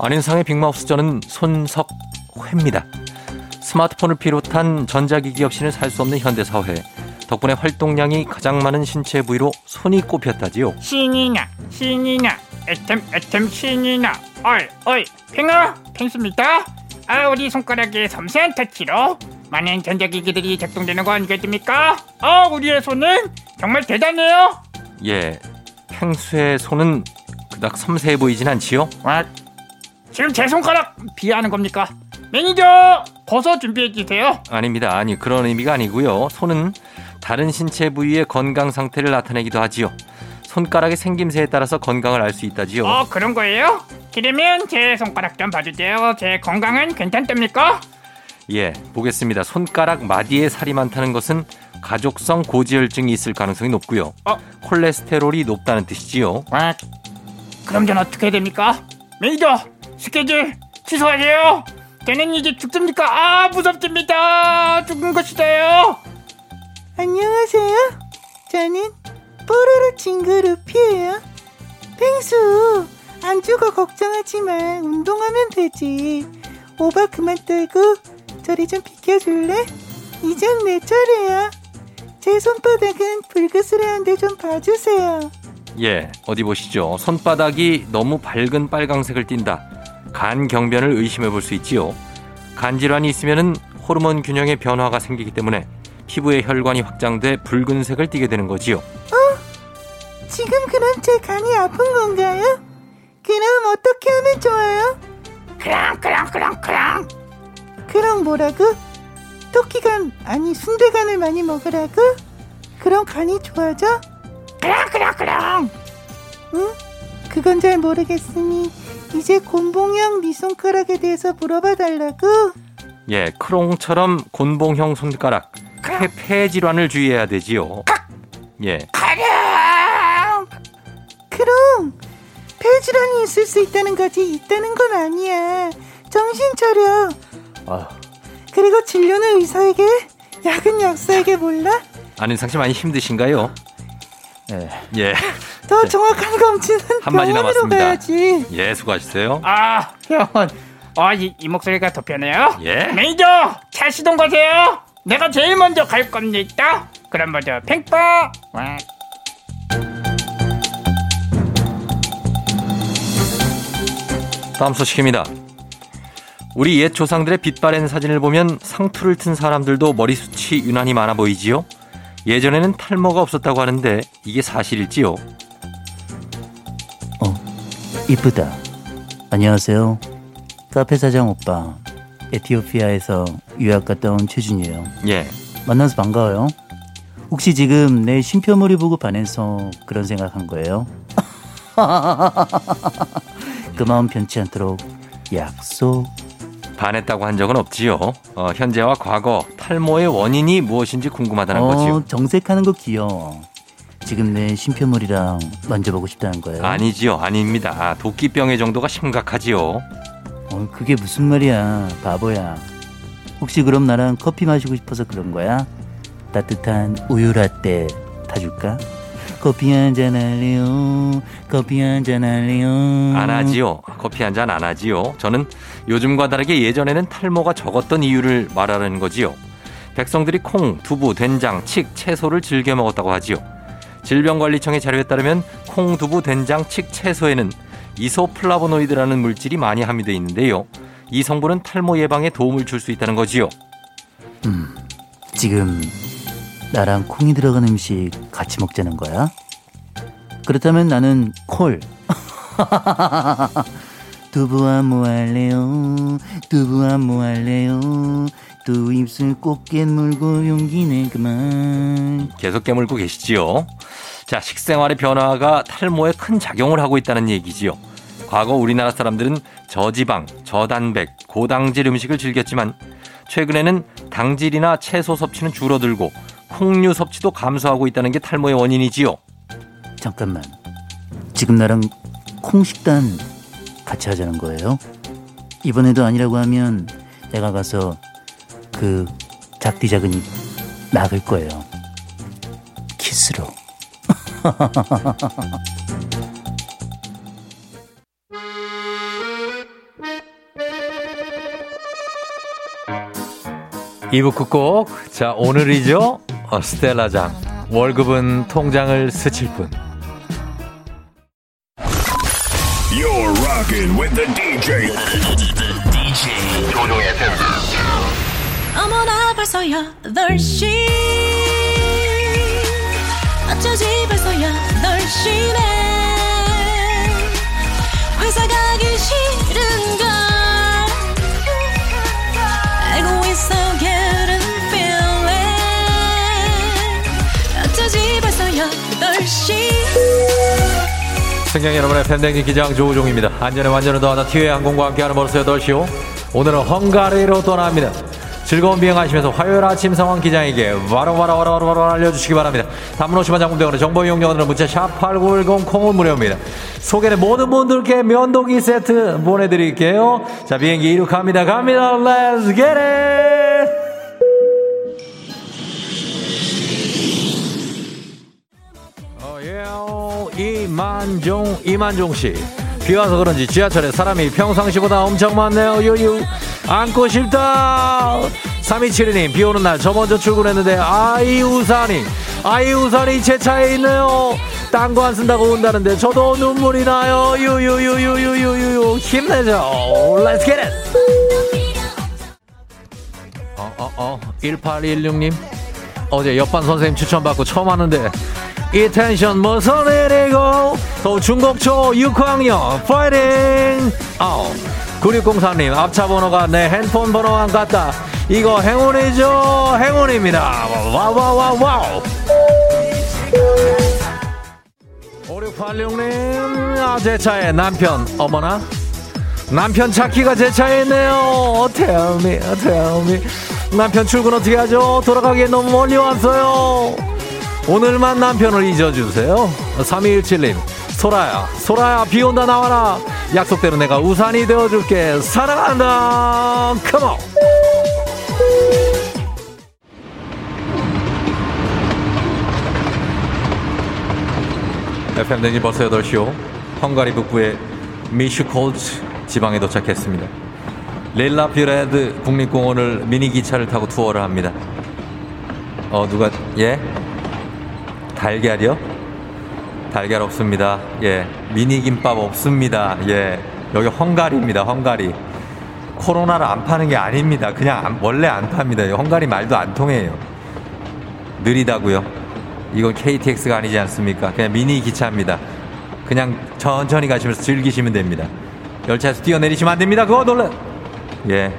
안윤상의 빅마우스 저는 손석회입니다. 스마트폰을 비롯한 전자기기 없이는 살 수 없는 현대사회. 덕분에 활동량이 가장 많은 신체 부위로 손이 꼽혔다지요. 신이 나 신이 나 애템 애템 신이 나 어이 어이 팽아 팽수입니다 아 우리 손가락의 섬세한 터치로 많은 전자기기들이 작동되는 거 아니겠습니까 아 우리의 손은 정말 대단해요 예, 팽수의 손은 그닥 섬세해 보이진 않지요? 와 지금 제 손가락 비하하는 겁니까 매니저 버섯 준비해 주세요 아닙니다. 아니 그런 의미가 아니고요. 손은 다른 신체 부위의 건강 상태를 나타내기도 하지요. 손가락의 생김새에 따라서 건강을 알 수 있다지요. 어 그런 거예요 그러면 제 손가락 좀 봐주세요 제 건강은 괜찮답니까 예, 보겠습니다. 손가락 마디에 살이 많다는 것은 가족성 고지혈증이 있을 가능성이 높고요. 어? 콜레스테롤이 높다는 뜻이지요. 와, 그럼 전 어떻게 해야 됩니까? 매니저 스케줄 취소하세요. 저는 이제 죽습니까? 아 무섭습니다. 죽은 것이다요. 안녕하세요. 저는 뽀로로 친구 루피예요. 펭수, 안 죽어 걱정하지만 운동하면 되지. 오바 그만 떨고 저리 좀 비켜줄래? 이젠 내 차례야. 제 손바닥은 불그스레한데 좀 봐주세요. 예, 어디 보시죠. 손바닥이 너무 밝은 빨강색을 띈다. 간 경변을 의심해 볼 수 있지요. 간 질환이 있으면은 호르몬 균형의 변화가 생기기 때문에 피부의 혈관이 확장돼 붉은색을 띠게 되는 거지요. 지금 그럼 제 간이 아픈 건가요? 그럼 어떻게 하면 좋아요? 그랑 그랑 그랑 그랑. 그럼 뭐라고? 토끼간 아니 순대간을 많이 먹으라고? 그럼 간이 좋아져? 그랑 그랑 그랑. 응? 그건 잘 모르겠으니 이제 곤봉형 네 손가락에 대해서 물어봐 달라고? 예, 크롱처럼 곤봉형 손가락. 폐, 폐 질환을 주의해야 되지요. 예, 가령. 그럼 폐질환이 있을 수 있다는 거지 있다는 건 아니야 정신 차려 아, 그리고 진료는 의사에게 약은 약사에게 몰라? 안인상 씨 많이 힘드신가요? 예, 더 정확한 검진은 한마디 병원으로 남았습니다. 가야지 예, 수고하셨어요. 아 형. 아이 이 목소리가 더 편해요? 예. 매니저 차 시동 거세요. 내가 제일 먼저 갈 겁니다. 그럼 먼저. 와. 다음 소식입니다. 우리 옛 조상들의 빛바랜 사진을 보면 상투를 튼 사람들도 머리숱이 유난히 많아 보이지요? 예전에는 탈모가 없었다고 하는데 이게 사실일지요? 이쁘다. 안녕하세요. 카페 사장 오빠. 에티오피아에서 유학 갔다 온 최준이에요. 예. 만나서 반가워요. 혹시 지금 내 쉼표머리 보고 반해서 그런 생각한 거예요? [LAUGHS] 그 마음 변치 않도록 약속. 반했다고 한 적은 없지요. 어, 현재와 과거 탈모의 원인이 무엇인지 궁금하다는 거지요. 어, 정색하는 거 귀여워. 지금 내 쉼표머리랑 만져보고 싶다는 거예요? 아니지요, 아닙니다. 아, 도끼병의 정도가 심각하지요. 어, 그게 무슨 말이야, 바보야. 혹시 그럼 나랑 커피 마시고 싶어서 그런 거야? 따뜻한 우유 라떼 타줄까? 커피 한 잔 할래요. 커피 한 잔 할래요. 안 하지요. 커피 한 잔 안 하지요. 저는 요즘과 다르게 예전에는 탈모가 적었던 이유를 말하는 거지요. 백성들이 콩, 두부, 된장, 칡, 채소를 즐겨 먹었다고 하지요. 질병관리청의 자료에 따르면 콩, 두부, 된장, 칡, 채소에는 이소플라보노이드라는 물질이 많이 함유되어 있는데요. 이 성분은 탈모 예방에 도움을 줄 수 있다는 거지요. 음, 지금 나랑 콩이 들어간 음식 같이 먹자는 거야? 그렇다면 나는 콜. [LAUGHS] 두부와 뭐 할래요? 두부와 뭐 할래요? 두 입술 꼭 깨물고 용기 내 그만. 계속 깨물고 계시지요. 자, 식생활의 변화가 탈모에 큰 작용을 하고 있다는 얘기지요. 과거 우리나라 사람들은 저지방, 저단백, 고당질 음식을 즐겼지만 최근에는 당질이나 채소 섭취는 줄어들고 콩류 섭취도 감소하고 있다는 게 탈모의 원인이지요. 잠깐만. 지금 나랑 콩 식단 같이 하자는 거예요? 이번에도 아니라고 하면 내가 가서 그 작디 작은 입 막을 거예요. 키스로. [LAUGHS] 이부 끝곡. 자, 오늘이죠. 어, 스텔라장. 월급은 통장을 스칠 뿐. You're rocking with the DJ. DJ 조종의 어머나 벌써 8시 어쩌지 벌써 8시네 승객 여러분의 팬댕진 기장 조우종입니다. 안전에 완전을 더하다 티웨이 항공과 함께하는 벌써 8시요. 오늘은 헝가리로 떠납니다. 즐거운 비행하시면서 화요일 아침 상황 기장에게 바로바로바로바로 알려주시기 바랍니다. 단문 50만 장군병원의 정보 이용료는 문자 샵8910 콩은 무료입니다. 소개된 모든 분들께 면도기 세트 보내드릴게요. 자 비행기 이륙합니다. 갑니다. Let's get it! 이만종, 이만종 씨. 비 와서 그런지 지하철에 사람이 평상시보다 엄청 많네요. 유유. 앉고 싶다. 3272님, 비 오는 날 저 먼저 출근했는데, 아이 우산이, 아이 우산이 제 차에 있네요. 딴 거 안 쓴다고 온다는데, 저도 눈물이 나요. 유유유유유유유. 힘내죠. Let's get. 어, 어, 어. 1816님. 어제 옆반 선생님 추천받고 처음 하는데, 이 텐션 무슨 일이고 또 중국초 6학년 파이팅 아우 9604님 앞차 번호가 내 핸폰 번호랑 같다. 이거 행운이죠? 행운입니다. 와와와와우. 5686님 아, 제 차에 남편 어머나? 남편 차키가 제 차에 있네요. tell me tell me. 남편 출근 어떻게 하죠? 돌아가기에 너무 멀리 왔어요 오늘만 남편을 잊어주세요. 3217님, 소라야, 소라야, 비 온다 나와라. 약속대로 내가 우산이 되어줄게. 사랑한다. 컴온. FM 댕지 버스 8시오. 헝가리 북부의 미슈콜츠 지방에 도착했습니다. 릴라퓌레드 국립공원을 미니 기차를 타고 투어를 합니다. 어, 누가, 예? 달걀이요? 달걀 없습니다. 예. 미니 김밥 없습니다. 예. 여기 헝가리입니다. 헝가리. 코로나를 안 파는 게 아닙니다. 그냥 안- 원래 안 팝니다. 헝가리 말도 안 통해요. 느리다고요. 이건 KTX가 아니지 않습니까? 그냥 미니 기차입니다. 그냥 천천히 가시면서 즐기시면 됩니다. 열차에서 뛰어내리시면 안 됩니다. 그거 놀라. 예.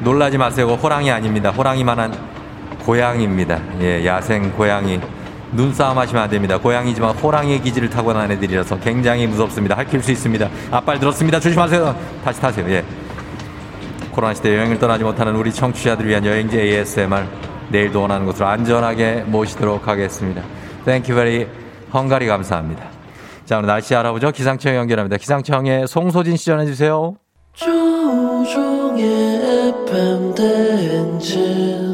놀라지 마세요. 호랑이 아닙니다. 호랑이만한 고양이입니다. 예, 야생 고양이. 눈싸움 하시면 안 됩니다. 고양이지만 호랑이의 기질을 타고난 애들이라서 굉장히 무섭습니다. 할킬 수 있습니다. 앞발 들었습니다. 조심하세요. 다시 타세요. 예. 코로나 시대 여행을 떠나지 못하는 우리 청취자들을 위한 여행지 ASMR 내일도 원하는 곳으로 안전하게 모시도록 하겠습니다. Thank you very 헝가리 감사합니다. 자, 오늘 날씨 알아보죠. 기상청 연결합니다. 기상청의 송소진 씨 전해 주세요. 조종의 FM 대행진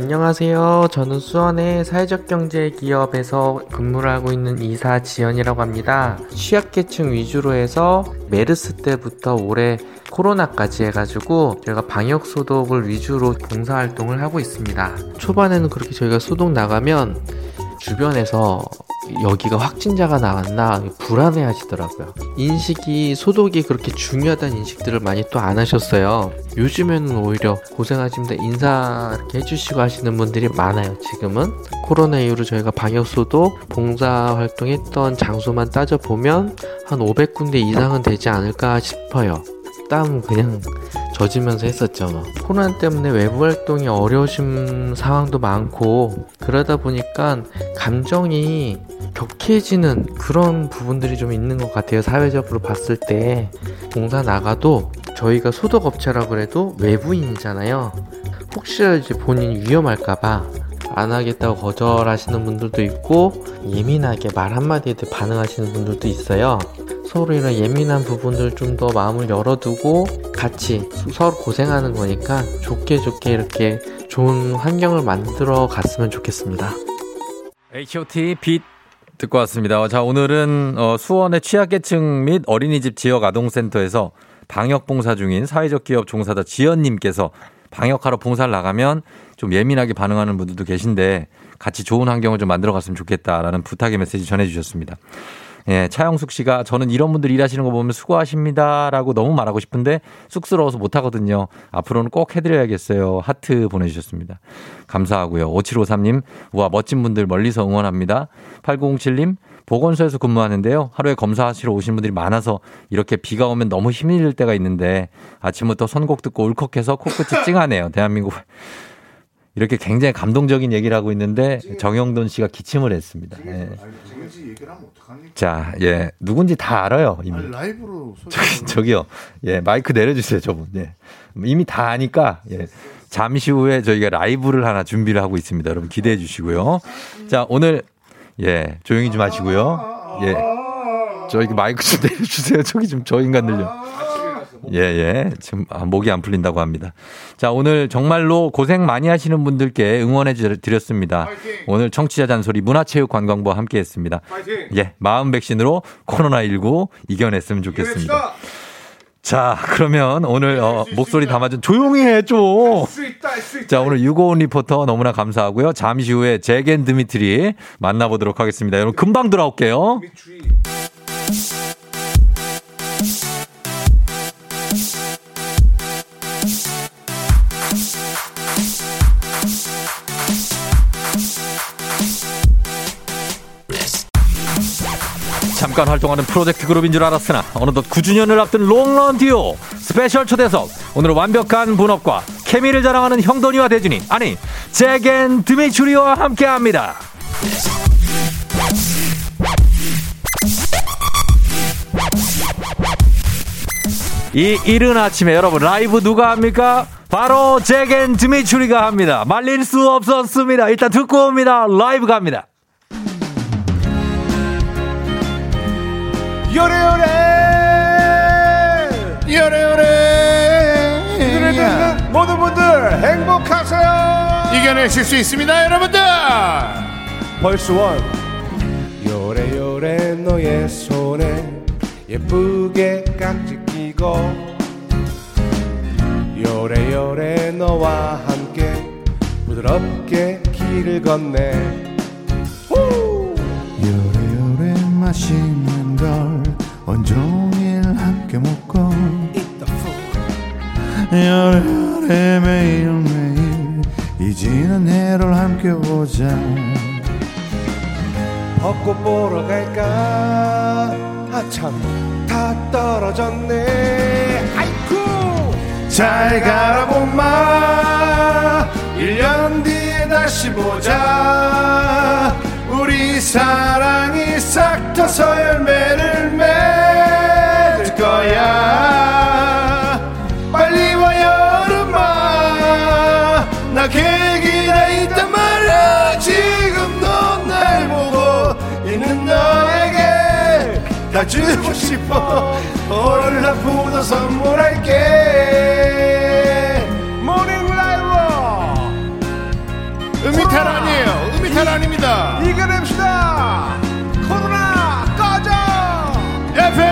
안녕하세요. 저는 수원의 사회적 경제 기업에서 근무를 하고 있는 이사 지연이라고 합니다. 취약계층 위주로 해서 메르스 때부터 올해 코로나까지 해가지고 저희가 방역 소독을 위주로 봉사활동을 하고 있습니다. 초반에는 그렇게 저희가 소독 나가면 주변에서 여기가 확진자가 나왔나 불안해 하시더라고요. 인식이 소독이 그렇게 중요하다는 인식들을 많이 또 안 하셨어요. 요즘에는 오히려 고생하십니다. 인사 이렇게 해주시고 하시는 분들이 많아요. 지금은 코로나 이후로 저희가 방역 소독 봉사 활동했던 장소만 따져 보면 한 500군데 이상은 되지 않을까 싶어요. 땀 그냥 젖으면서 했었죠. 뭐. 코로나 때문에 외부 활동이 어려우신 상황도 많고 그러다 보니까 감정이 격해지는 그런 부분들이 좀 있는 것 같아요. 사회적으로 봤을 때 봉사 나가도 저희가 소독업체라 그래도 외부인이잖아요. 혹시라도 이제 본인이 위험할까봐 안 하겠다고 거절하시는 분들도 있고 예민하게 말 한마디에 반응하시는 분들도 있어요. 서로 이런 예민한 부분들 좀 더 마음을 열어두고 같이 서로 고생하는 거니까 좋게 좋게 이렇게 좋은 환경을 만들어 갔으면 좋겠습니다. H.O.T. 빛 듣고 왔습니다. 어, 자, 오늘은 어, 수원의 취약계층 및 어린이집 지역 아동센터에서 방역 봉사 중인 사회적 기업 종사자 지연님께서 방역하러 봉사를 나가면 좀 예민하게 반응하는 분들도 계신데 같이 좋은 환경을 좀 만들어 갔으면 좋겠다라는 부탁의 메시지 전해주셨습니다. 예, 차영숙 씨가 저는 이런 분들 일하시는 거 보면 수고하십니다라고 너무 말하고 싶은데 쑥스러워서 못 하거든요. 앞으로는 꼭 해드려야겠어요. 하트 보내주셨습니다. 감사하고요. 5753님, 우와, 멋진 분들 멀리서 응원합니다. 8907님, 보건소에서 근무하는데요. 하루에 검사하시러 오신 분들이 많아서 이렇게 비가 오면 너무 힘이 들 때가 있는데 아침부터 선곡 듣고 울컥해서 코끝이 [LAUGHS] 찡하네요. 대한민국. 이렇게 굉장히 감동적인 얘기를 하고 있는데 정영돈 씨가 기침을 했습니다. 예. 어떡합니까? 자, 예. 누군지 다 알아요, 이미. 아니, 라이브로 저기, 저기요. 예, 마이크 내려주세요, 저분. 예. 이미 다 아니까, 예. 잠시 후에 저희가 라이브를 하나 준비를 하고 있습니다. 여러분 기대해 주시고요. 자, 오늘, 예, 조용히 좀 하시고요. 예. 저희 마이크 좀 [LAUGHS] 내려주세요. 저기 좀 저 인간들요. 예, 예. 지금 아, 목이 안 풀린다고 합니다. 자, 오늘 정말로 고생 많이 하시는 분들께 응원해 주- 드렸습니다. 오늘 청취자 잔소리 문화체육관광부와 함께 했습니다. 예, 마음 백신으로 코로나19 이겨냈으면 좋겠습니다. 자, 그러면 오늘 어, 목소리 담아준 조용히 해 좀. 자, 오늘 유고온 리포터 너무나 감사하고요. 잠시 후에 제겐 드미트리 만나보도록 하겠습니다. 여러분 금방 돌아올게요. 잠깐 활동하는 프로젝트 그룹인 줄 알았으나 어느덧 9주년을 앞둔 롱런 듀오 스페셜 초대석 오늘 완벽한 분업과 케미를 자랑하는 형돈이와 대준이 아니 잭 앤 드미추리와 함께합니다. 이 이른 아침에 여러분 라이브 누가 합니까? 바로 잭 앤 드미추리가 합니다. 말릴 수 없었습니다. 일단 듣고 옵니다. 라이브 갑니다. 요래요래. 요래요래. 이 노래 듣는 모든 분들 행복하세요. 이겨내실 수 있습니다 여러분들. 벌써 원. 요래요래 너의 손에 예쁘게 깍지 끼고. 요래요래 너와 함께 부드럽게 길을 걷네. 요래요래 맛있는 걸 온종일 함께 먹고 요래요래 매일매일 이 지난 해를 함께 보자. 벚꽃 보러 갈까? 아참. 다 떨어졌네. 아이쿠! 잘 가라 봄마. 1년 뒤에 다시 보자 우리 사랑이 싹 터서 열매를 맺을 거야. 빨리 와 여름아. 나 계기가 있단 말이야. 지금도 날 보고 있는 너에게 다 주고 싶어. 오늘 나쁘도 선물할게. 모닝 라이브 음이탈 아니에요. 음이탈 아닙니다. 이겨냅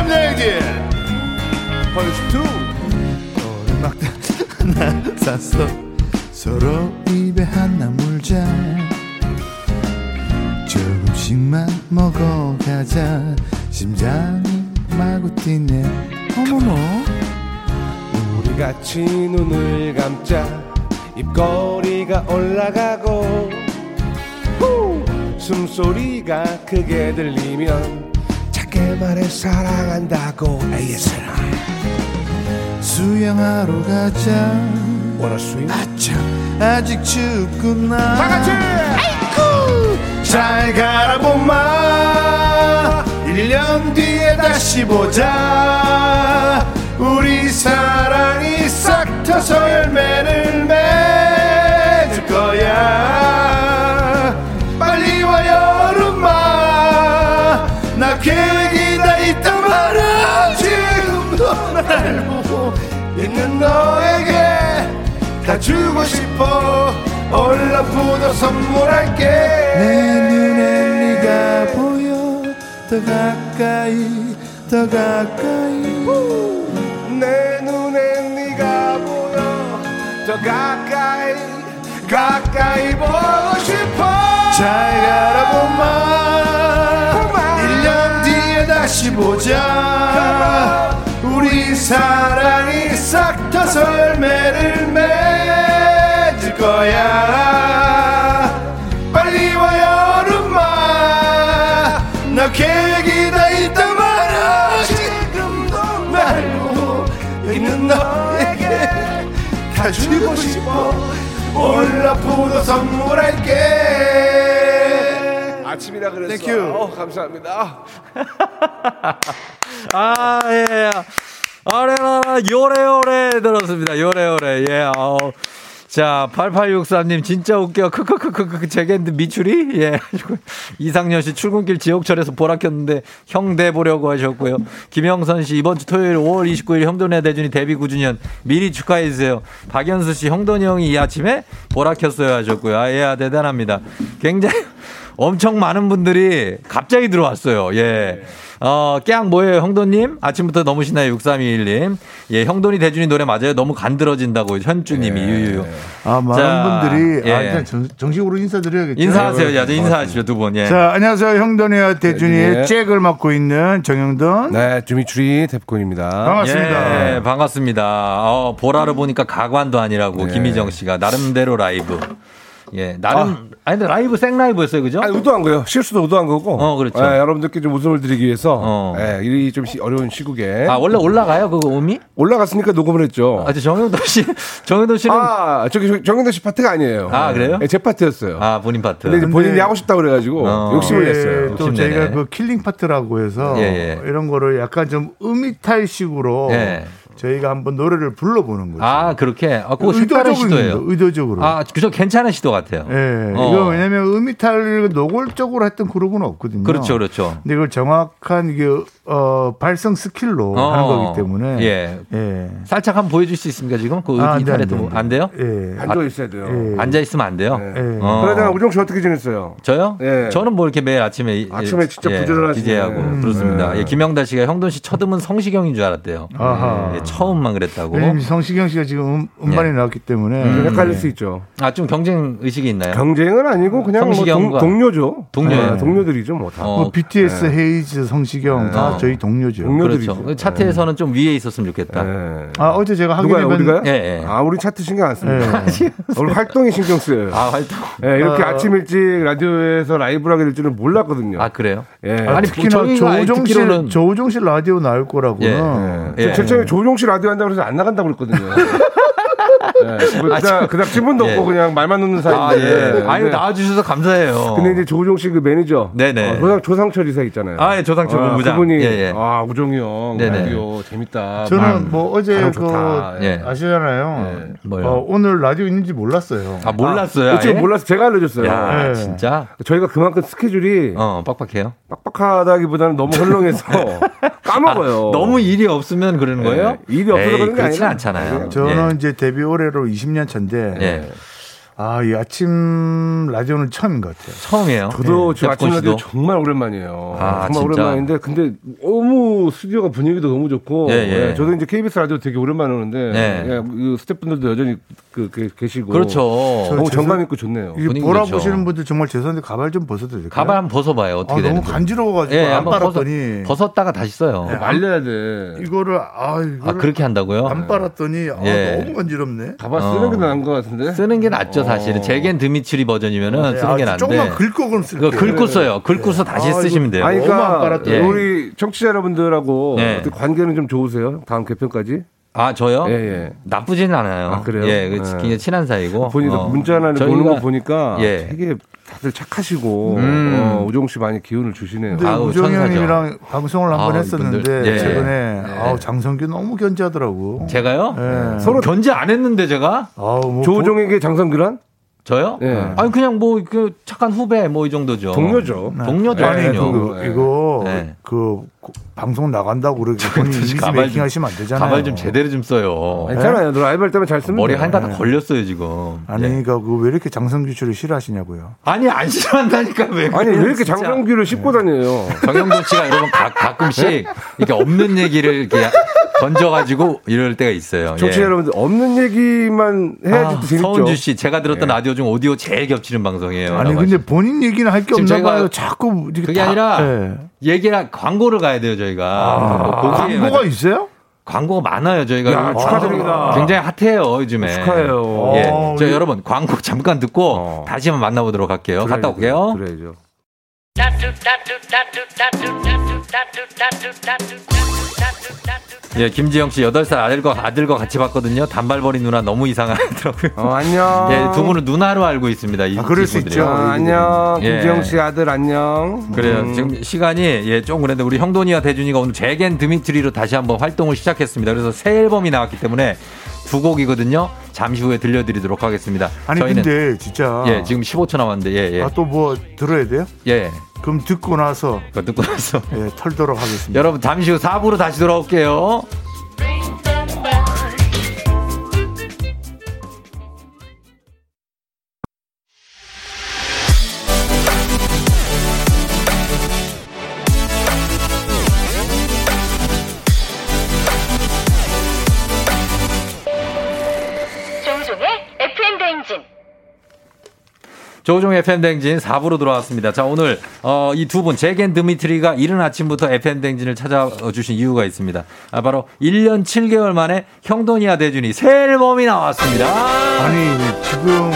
FM 내기. 벌써 음악 하나 샀어 서로 입에 하나 물자 조금씩만 먹어가자. 심장이 마구 뛰네. 어머머. 우리 같이 눈을 감자. 입꼬리가 올라가고. 후! 숨소리가 크게 들리면 작게 말해 사랑한다고 ASR 수영하러 가자. 원어 스윙 아차 아직 춥구나. 다 같이! 아이쿠! 잘 가라 봄마. 1년 뒤에 다시 보자. 우리 사랑이 싹 터서 열매를 맺을 거야 계획이 다 있단 말야. 지금도 날 보고 있는 너에게 다 주고 싶어. 올라프도 선물할게. 내 눈에 네가 보여. 더 가까이 더 가까이. 내 눈에 네가 보여. 더 가까이 가까이 보고 싶어. 잘 가라 봄마 1년 뒤에 다시 보자. 우리 사랑이 싹 다 설매를 맺을 거야. 빨리 와 여름아 나 계획이 다 있단 말야. 지금도 날 보고 있는 너에게 다 주고 싶어. 올라프도 선물할게 아침이라. Thank you. 어, 감사합니다. [LAUGHS] 아, 예. 아래라, 요래요래 들었습니다. 요래요래. 예, 어. 자, 8863님, 진짜 웃겨. 크크크크크, 제겐드 미추리? 예. [LAUGHS] 이상년 씨 출근길 지옥철에서 보라 켰는데 형대 보려고 하셨고요. 김영선 씨, 이번 주 토요일 5월 29일 형돈의 대준이 데뷔 9주년 미리 축하해주세요. 박연수 씨, 형돈이 형이 이 아침에 보라 켰어요 하셨고요. 아, 예, 아, 대단합니다. 굉장히 엄청 많은 분들이 갑자기 들어왔어요. 예. 어, 깨양 뭐예요, 형도님? 아침부터 너무 신나요, 6321님. 예, 형돈이 대준이 노래 맞아요. 너무 간들어진다고 현주님이 유유유. 아, 많은 자, 분들이 아, 예. 일단 정, 정식으로 인사드려야겠죠. 인사하세요. 야, 인사하시죠, 두 분. 예. 자, 안녕하세요. 형돈이와 대준이의 네. 잭을 맡고 있는 정형돈. 네, 드미추리 데프콘입니다. 반갑습니다. 예, 반갑습니다. 어, 보라를 보니까 가관도 아니라고 네. 김희정 씨가 나름대로 라이브. 예, 나름 아, 니 근데 라이브 생 라이브였어요, 그죠? 아니, 의도한 거예요. 실수도 의도한 거고. 어, 그렇죠. 예, 여러분들께 좀 웃음을 드리기 위해서. 어. 예, 이 좀 어려운 시국에. 아, 원래 올라가요, 그거 음이? 올라갔으니까 녹음을 했죠. 아, 저 정형돈 씨, [LAUGHS] 정형돈 씨는 아, 저기 저- 정형돈 씨 파트가 아니에요. 아, 그래요? 예, 제 파트였어요. 아, 본인 파트. 근데 이제 본인이 근데- 하고 싶다고 그래가지고 어. 욕심을 예, 냈어요. 또 욕심내네. 저희가 그 killing part라고 해서 예, 예. 이런 거를 약간 좀 음이탈식으로 예. 저희가 한번 노래를 불러보는 거죠. 아, 그렇게. 아, 그거 색다른 의도적으로 시도예요. 의도적으로. 아, 그저 괜찮은 시도 같아요. 예. 어. 이거 왜냐면 음이탈을 노골적으로 했던 그룹은 없거든요. 그렇죠, 그렇죠. 근데 이걸 정확한 이게 어, 발성 skill로 어. 하는 거기 때문에 예. 예. 살짝 한번 보여줄 수 있습니까, 지금? 그 아, 이탈에 안안 돼. 안 돼요? 예. 앉아 있어야 돼요. 예. 앉아 있으면 안 돼요? 네. 예. 어. 그러다가 우정 씨 어떻게 지냈어요? 저요? 예. 저는 뭐 이렇게 매일 아침에 이- 아침에 진짜 예, 부지런하시네. 기재하고 음. 그렇습니다. 네. 예, 김영달 씨가 형돈 씨 첫음은 성시경인 줄 알았대요. 아하. 예, 처음만 그랬다고. 왜냐면 성시경 씨가 지금 음, 음반이 예. 나왔기 때문에 음. 헷갈릴 예. 수 있죠. 아, 좀 경쟁 의식이 있나요? 경쟁은 아니고 그냥 뭐 동, 동료죠. 동료예요. 네, 동료들이죠, 뭐 다. 어, 뭐 BTS, 헤이즈, 성시경 다 어. 저희 동료죠. 동료들이죠. 그렇죠. 차트에서는 좀 위에 있었으면 좋겠다. 네. 아 어제 제가 누가요? 확인해 우리가요? 예, 예. 아, 우리 차트 신경 안 씁니다. 예. 오늘 활동에 신경 쓰여요. 아, 활동. 예, 이렇게 어. 아침 일찍 라디오에서 라이브를 하게 될 줄은 몰랐거든요. 아, 그래요? 예. 아, 아니, 특히나 조우종 조우종 씨 라디오 나올 거라고는 예. 제- 제 처음에 조우종 씨 라디오 한다고 해서 안 나간다고 그랬거든요. [LAUGHS] 예, 뭐 그닥, 그닥 친분도 예. 없고 그냥 말만 놓는 아, 사이인데. 예. 아유, 근데- 나와주셔서 감사해요. 근데 이제 조우종 씨 그 매니저. 네네. 어, 조상, 조상철 이사 있잖아요. 아, 예, 조상철 아, 본부장. 그분이, 예, 예. 아, 우종이 형, 네네. 라디오 재밌다. 저는 말- 뭐 어제 그. 예. 아시잖아요. 예. 뭐요? 어, 오늘 라디오 있는지 몰랐어요. 아, 몰랐어요. 아, 아예? 몰라서 제가 알려줬어요. 야, 예. 진짜? 저희가 그만큼 스케줄이 어, 빡빡해요. 빡빡하다기보다는 너무 헐렁해서 [LAUGHS] 까먹어요. 아, 너무 일이 없으면 그러는 예. 거예요? 일이 없어서 에이, 그런 게 아니라 않잖아요. 저는 이제 데뷔 올해로 20년 차인데 예. 아, 이 아침 라디오는 처음인 것 같아요. 처음이에요. 저도 지금 아침 예. 라디오? 정말 오랜만이에요. 아, 정말 진짜? 오랜만인데 근데 너무 스튜디오가 분위기도 너무 좋고 예, 예. 예, 저도 이제 KBS 라디오 되게 오랜만에 오는데 네. 예, 그 스태프분들도 여전히 그, 그 계시고 그렇죠. 너무 저- 정감 있고 좋네요. 보라 보시는 좋죠. 분들 정말 죄송한데 가발 좀 벗어도 될까요? 가발 한번 벗어봐요. 아, 어떻게 너무 되는지. 간지러워가지고 예, 안 한번 빨았더니 벗었, 다가 다시 써요. 예, 말려야 돼. 이거를 아, 이거를 아, 그렇게 한다고요? 안 빨았더니 아, 예. 너무 간지럽네. 가발 어. 쓰는 게 나은 것 같은데. 쓰는 게 낫죠, 사실은. 어. 제겐 드미츠리 버전이면은 네, 쓰는 게 아, 나은데. 조금만 긁고 그럼 쓸게요. 그거 긁고 써요. 긁고 서 다시 아, 쓰시면 돼요. 아니, 그러니까. 예. 우리 청취자 여러분들하고 예. 어떻게 관계는 좀 좋으세요? 다음 개편까지? 아, 저요? 예, 예. 나쁘진 않아요. 아, 그래요? 예, 그 예. 굉장히 친한 사이고. 보니까 어. 문자나 보는 저희가- 거 보니까 예. 되게 다들 착하시고 음. 어, 우종 씨 많이 기운을 주시네요. 아우, 우정이 천사죠. 형님이랑 방송을 한 번 했었는데. 예. 최근에 예. 아우 장성규 너무 견제하더라고. 제가요? 예. 서로 견제 안 했는데 제가? 아우 뭐 조우종에게 장성규란? 저요? 예. 아니 그냥 뭐 그 착한 후배 뭐 이 정도죠. 동료죠. 동료죠. 아니 네, 동료. 그, 네. 이거 네. 그 고- 방송 나간다고 그렇게 이미지 가발 하시면 안 되잖아요. 가발 좀 제대로 좀 써요. 괜찮아요. 너 라이브 할 때만 잘 쓰면 머리 돼요. 한가닥 걸렸어요 지금. 아니 예. 그러니까 그왜 이렇게 장성규 씨를 싫어하시냐고요. 아니 안 싫어한다니까 왜? 아니 왜 이렇게. 장성규를 씹고 다녀요? 정영돈 씨가 여러분 가, 가끔씩 이렇게 없는 얘기를 이렇게 던져가지고 이럴 때가 있어요. 청취자 예. 여러분들 없는 얘기만 해야지 아, 또 재밌죠. 서은주 씨, 제가 들었던 예. 라디오 요즘 오디오 제일 겹치는 방송이에요. 아니 근데 본인 얘기는 할 게 없나 봐요. 자꾸 이렇게 그게 다- 아니라 예. 얘기랑 광고를 가야 돼요 저희가. 아, 거기에 광고가 맞아- 있어요? 광고가 많아요 저희가. 야, 축하드립니다. 굉장히 핫해요 요즘에. 축하해요. 예. 어, 저 우리- 여러분 광고 잠깐 듣고 다시 한번 만나보도록 할게요. 갔다 올게요. 그래야죠. 예, 김지영 씨 8살 아들과 아들과 같이 봤거든요. 단발머리 누나 너무 이상하더라고요. 어, 안녕. 예, 두 분은 누나로 알고 있습니다. 이 그럴 수. 있죠. 아, 안녕. 예. 김지영 씨 아들 안녕. 그래요. 음. 지금 시간이 예, 조금 그랬는데 우리 형돈이와 대준이가 오늘 제겐 드미트리로 다시 한번 활동을 시작했습니다. 그래서 새 앨범이 나왔기 때문에 두 곡이거든요. 잠시 후에 들려드리도록 하겠습니다. 아니 저희는 근데 진짜 예, 지금 15초 남았는데 예, 예. 아 또 뭐 들어야 돼요? 예. 그럼 듣고 나서 듣고 나서 예, 털도록 하겠습니다. 여러분 잠시 후 4부로 다시 돌아올게요. 조종의 FM댕진 4부로 돌아왔습니다. 자, 오늘, 어, 이 두 분, 제겐 드미트리가 이른 아침부터 FM댕진을 찾아주신 이유가 있습니다. 아, 바로 1년 7개월 만에 형돈이와 대준이 새 앨범이 나왔습니다. 아니 지금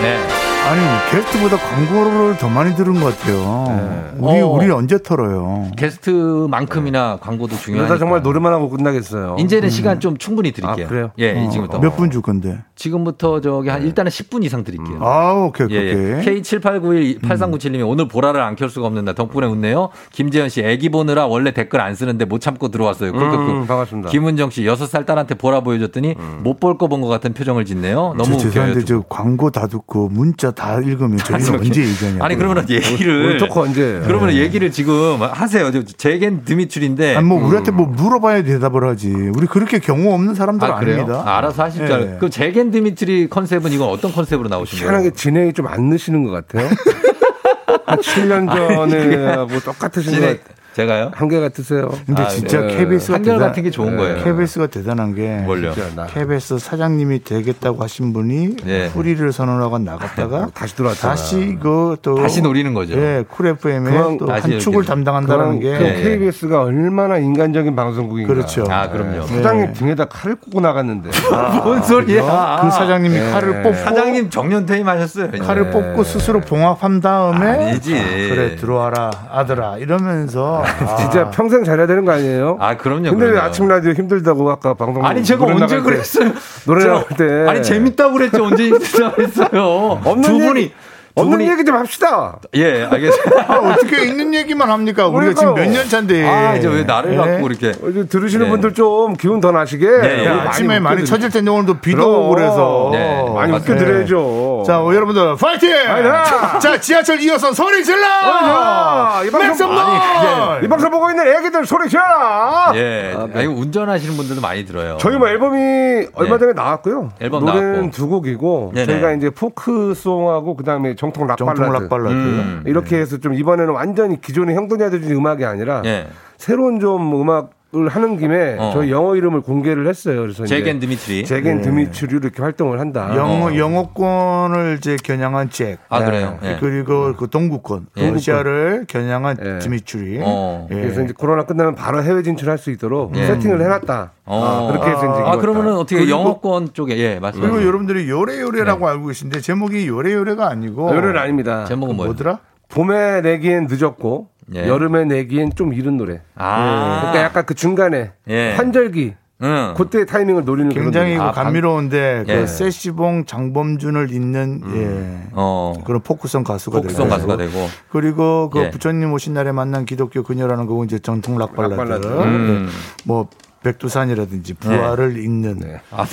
네. 아니 게스트보다 광고를 더 많이 들은 것 같아요. 우리 어. 우리 언제 털어요? 게스트만큼이나 광고도 중요하니까. 이러다 정말 노래만 하고 끝나겠어요. 이제는 시간 좀 충분히 드릴게요. 아, 그래요? 예, 어, 지금부터. 몇 분 줄 건데? 지금부터 저기 한 일단은 10분 이상 드릴게요. 아 오케이 예, 오케이. 예. K7891-8397님이 오늘 보라를 안 켤 수가 없는 날 덕분에 웃네요. 김재현 씨, 애기 보느라 원래 댓글 안 쓰는데 못 참고 들어왔어요. 음, 반갑습니다. 김은정 씨, 6살 딸한테 보라 보여줬더니 못 볼 거 본 것 같은 표정을 짓네요. 너무. 죄송한데 저 광고 다 듣고 문자 다 읽으면 저희는 이렇게. 언제 얘기하냐고. 아니, 그러면 얘기를. 우리 토크 언제? 그러면 얘기를 지금 하세요. 저 제겐 드미출인데. 아니 뭐 우리한테 뭐 물어봐야 대답을 하지. 우리 그렇게 경우 없는 사람들 아, 그래요? 아닙니다. 아, 알아서 하실 줄 예. 알아요. 그럼 잭 앤 드미트리 concept은 이건 어떤 concept으로 나오신 거예요? 희한하게 진행이 좀 안 느시는 것 같아요. [LAUGHS] 한 7년 전에 뭐 똑같으신 것 진행- 같아요. 제가요? 한계 같으세요. 근데 아, 진짜 네. KBS가 한결 같은 게 좋은 거예요. KBS가 대단한 게 뭘요? KBS 사장님이 되겠다고 하신 분이 예. 프리를 선언하고 나갔다가 [LAUGHS] 다시 들어왔잖아. 다시 그또 다시 노리는 거죠. 예, 쿨 FM에 그건 또 다시 한 축을. 담당한다는 게그 예, 예. KBS가 얼마나 인간적인 방송국인가. 그렇죠. 아, 그럼요. 사장님 예. 등에다 칼을 꽂고 나갔는데. [LAUGHS] 뭔 소리야? 그 사장님이 예. 칼을 뽑고 사장님 정년 퇴임하셨어요. 칼을 뽑고 스스로 봉합한 다음에 아니지. 그래 들어와라 아들아 이러면서 아, [LAUGHS] 진짜 평생 잘해야 되는 거 아니에요? 아, 그럼요. 근데 왜 그럼요. 아침 라디오 힘들다고 아까 방송 아니, 제가 언제 그랬어요? 노래 나갈 때 아니, 재밌다고 그랬죠. 언제 [LAUGHS] 힘들다고 했어요. 없는 두 분이. 얘기, 두 없는 분이- 얘기 좀 합시다. 예, 알겠습니다. 아, 어떻게 있는 얘기만 합니까? 우리가 지금 몇 년 차인데. 아, 이제 왜 나를 예. 갖고 이렇게. 어, 이제 들으시는 네. 분들 좀 기운 더 나시게. 네, 야, 우리 아침에 많이 웃겨드리- 처질 텐데 오늘도 비도. 오고 그래서 네, 많이. 웃겨드려야죠. 자, 어, 여러분들 파이팅! 파이팅! 자, 지하철 이어서 소리 질러! 야, 이 방송 아니, 이 방송 보고 있는 애기들 소리 지어라. 예. 아, 이거 운전하시는 분들도 많이 들어요. 저희 뭐 앨범이 얼마 전에 나왔고요. 앨범 노래는 나왔고. 두 곡이고 네네. 저희가 이제 포크송하고 그 다음에 정통 락 정통 발라드. 락 발라드. 음. 이렇게 해서 좀 이번에는 완전히 기존의 형돈이와 대준 음악이 아니라 예. 새로운 좀 음악 을 하는 김에 어. 저희 영어 이름을 공개를 했어요. 그래서 잭 앤 드미트리. 잭 앤 네. 드미트리로 이렇게 활동을 한다. 영어, 어. 영어권을 이제 겨냥한 잭. 아, 네. 그래요? 예. 그리고 그 동구권, 예. 러시아를 겨냥한 예. 디미추리. 어. 예. 그래서 이제 코로나 끝나면 바로 해외 진출할 수 있도록 예. 세팅을 해놨다. 어. 아, 그렇게 해서 이제 아, 이뤘다. 그러면은 어떻게 영어권 쪽에, 예, 맞습니다. 그리고 여러분들이 요래요래라고 알고 계신데 제목이 요래요래가 아니고 노래는 아닙니다. 제목은? 뭐더라? 봄에 내기엔 늦었고 예. 여름에 내기엔 좀 이른 노래. 아. 그러니까 약간 그 중간에 예. 환절기 응. 그때 타이밍을 노리는 굉장히 그런 그 아, 방- 감미로운데 예. 그 세시봉 장범준을 잇는 예. 어. 그런 포크송 가수가 포크송 되고 가수가 되고. 그리고 그 예. 부처님 오신 날에 만난 기독교 그녀라는 곡은 이제 정통 락 발라드. 발라드. 음. 뭐 백두산이라든지 부활을 잇는 아,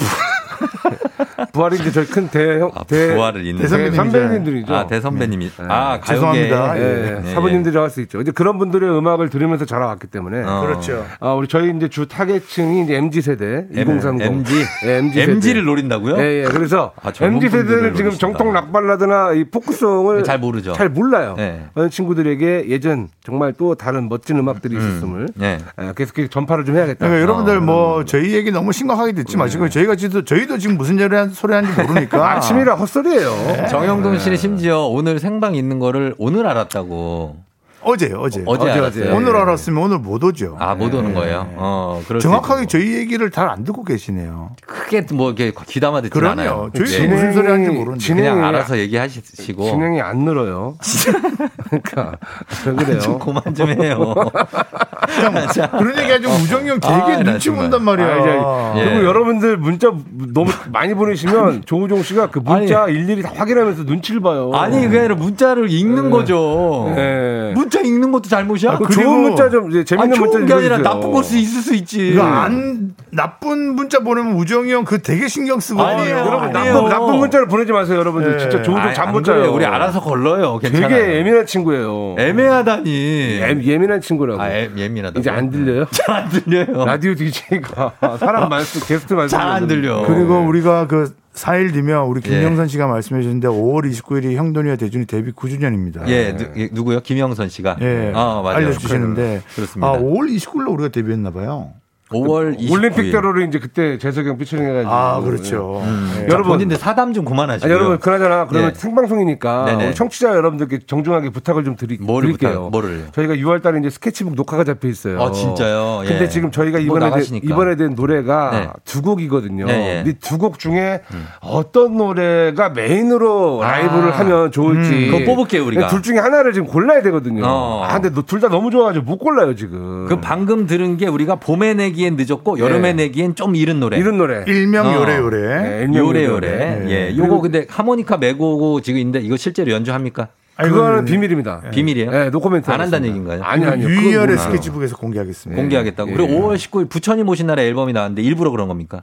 부, 이제 저희 큰 대형 아, 대 부활을 잇는. 대선배님이죠. 선배님들이죠. 아, 대선배님이. 네. 아, 가요계. 죄송합니다. 예, 예. 예. 사부님들이 할 수 있죠. 이제 그런 분들의 음악을 들으면서 자라왔기 때문에 어. 그렇죠. 아, 우리 저희 이제 주 타겟층이 이제 MZ 세대 2030 MG. 예, MG 세대. MG를 노린다고요? 예, 예. 그래서 [LAUGHS] 아, MZ 세대는 지금. 정통 락 발라드나 이 포크송을 잘 모르죠. 잘 몰라요. 네. 그런 친구들에게 예전 정말 또 다른 멋진 음악들이 있었음을 네. 아, 계속 전파를 좀 해야겠다. 그러니까 여러분들 어. 뭐 저희 얘기 너무 심각하게 듣지 마시고 저희가 지도 저희도 저희도 지금 무슨 소리, 하는지 모르니까. [LAUGHS] 아침이라 헛소리예요. 네. 정영돈 씨는 심지어 오늘 생방 있는 거를 오늘 알았다고. 어제요, 어제. 어제 알았어요. 오늘 예. 알았으면 오늘 못 오죠. 아, 못 오는 예. 거예요? 어, 정확하게 저희 얘기를 잘 안 듣고 계시네요. 크게 뭐 이렇게 귀담아 듣지 그럼요. 않아요. 저희가 무슨 소리 하는지 모르는데. 그냥 알아서 얘기하시고. 진행이 안 늘어요. [LAUGHS] 그러니까 왜 그래요? 좀 그만 좀 해요. [LAUGHS] 자. 그런 얘기 하지 우정이 형 되게 아, 나 눈치. 본단 말이야. 아, 이제 예. 그리고 여러분들 문자 너무 많이 보내시면 조우종 씨가 그 문자 일일이 다 확인하면서 눈치를 봐요. 아니, 그게 아니라 문자를 읽는 거죠. 네. 문자 읽는 것도 잘못이야? 그 좋은 문자 좀 이제 재밌는 아니, 문자 좋은 게 아니라. 나쁜 걸 수 있을 수 있지. 안 나쁜 문자 보내면 우정이 형 그 되게 신경 쓰거든요. 아니에요. 여러분 아니에요. 나쁜, 나쁜 문자를 보내지 마세요, 여러분들. 네. 진짜 조우종 아니, 잠안못 그래요. 자요. 우리 알아서 걸러요. 괜찮아요. 되게 예민한 친구예요. 애매하다니. 예, 예민한 친구라고. 아, 애, 예민하다. 이제 안 들려요? [LAUGHS] 잘 안 들려요. 라디오 DJ가 사람 많수 게스트 많수 잘안 들려. 그리고 우리가 그 4일 뒤면 우리 예. 김영선 씨가 말씀해 주셨는데 5월 29일이 형돈이와 대준이 데뷔 9주년입니다. 예, 누, 예, 누 구요? 김영선 씨가. 예. 아, 맞아요. 알려주시는데 그렇습니다. 아, 5월 29일로 우리가 데뷔했나 봐요. 5월 29일. 올림픽대로로 이제 그때 재석이 형 피처링 해가지고. 아, 그렇죠. 음. 예. 여러분, 본인들 사담 좀 아, 그만하시고요. 여러분, 그나저나, 그러면 예. 생방송이니까, 네네. 우리 청취자 여러분들께 정중하게 부탁을 좀 드리, 뭐를 드릴게요. 부탁- 뭐를요? 저희가 6월 달에 이제 스케치북 녹화가 잡혀 있어요. 아, 진짜요? 예. 근데 지금 저희가 뭐 이번에, 된- 나가시니까. 이번에 된 노래가 네. 두 곡이거든요. 예, 예. 이두곡 중에 어떤 노래가 메인으로 라이브를 하면 좋을지. 음, 그거 뽑을게요, 우리가. 둘 중에 하나를 지금 골라야 되거든요. 어. 아, 근데 둘 다 너무 좋아가지고 못 골라요, 지금. 그 방금 들은 게 우리가 봄에 내기 엔 늦었고 여름에 예. 내기엔 좀 이른 노래. 이런 노래. 일명 어. 요래 요래. 네, 일명 요래 요래. 요래. 예. 그리고- 요거 근데 하모니카 메고 지금 있는데 이거 실제로 연주합니까? 그거는 비밀입니다. 비밀이에요? 네, 노코멘트. 안 한다는. 얘기인가요? 아니, 아니요. 몰라요. 스케치북에서 공개하겠습니다. 공개하겠다고. 예. 그리고 5월 19일 부처님 오신 날에 앨범이 나왔는데 일부러 그런 겁니까?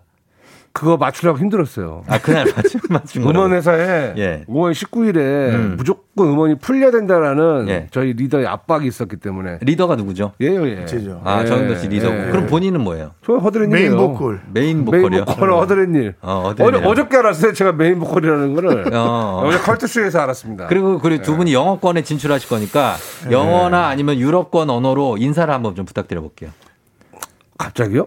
그거 맞추려고 힘들었어요. 아, 그날 맞춘, 맞춘 거라고. 음원 회사에 예. 5월 19일에 음. 무조건 음원이 풀려야 된다라는 예. 저희 리더의 압박이 있었기 때문에. 리더가 누구죠? 예요, 예. 제죠. 아, 예. 정인도 씨 리더고. 예. 그럼 본인은 뭐예요? 저 허드렛 메인 일이에요. 보컬. 메인 메인 보컬이요? 보컬은 허드렛 일. 어, 어디 어저께 알았어요. 제가 메인 보컬이라는 거를. 어. 어제 컬투쇼에서 알았습니다. 그리고 그리고 두 분이 영어권에 진출하실 거니까 영어나 아니면 유럽권 언어로 인사를 한번 좀 부탁드려 볼게요. 갑자기요?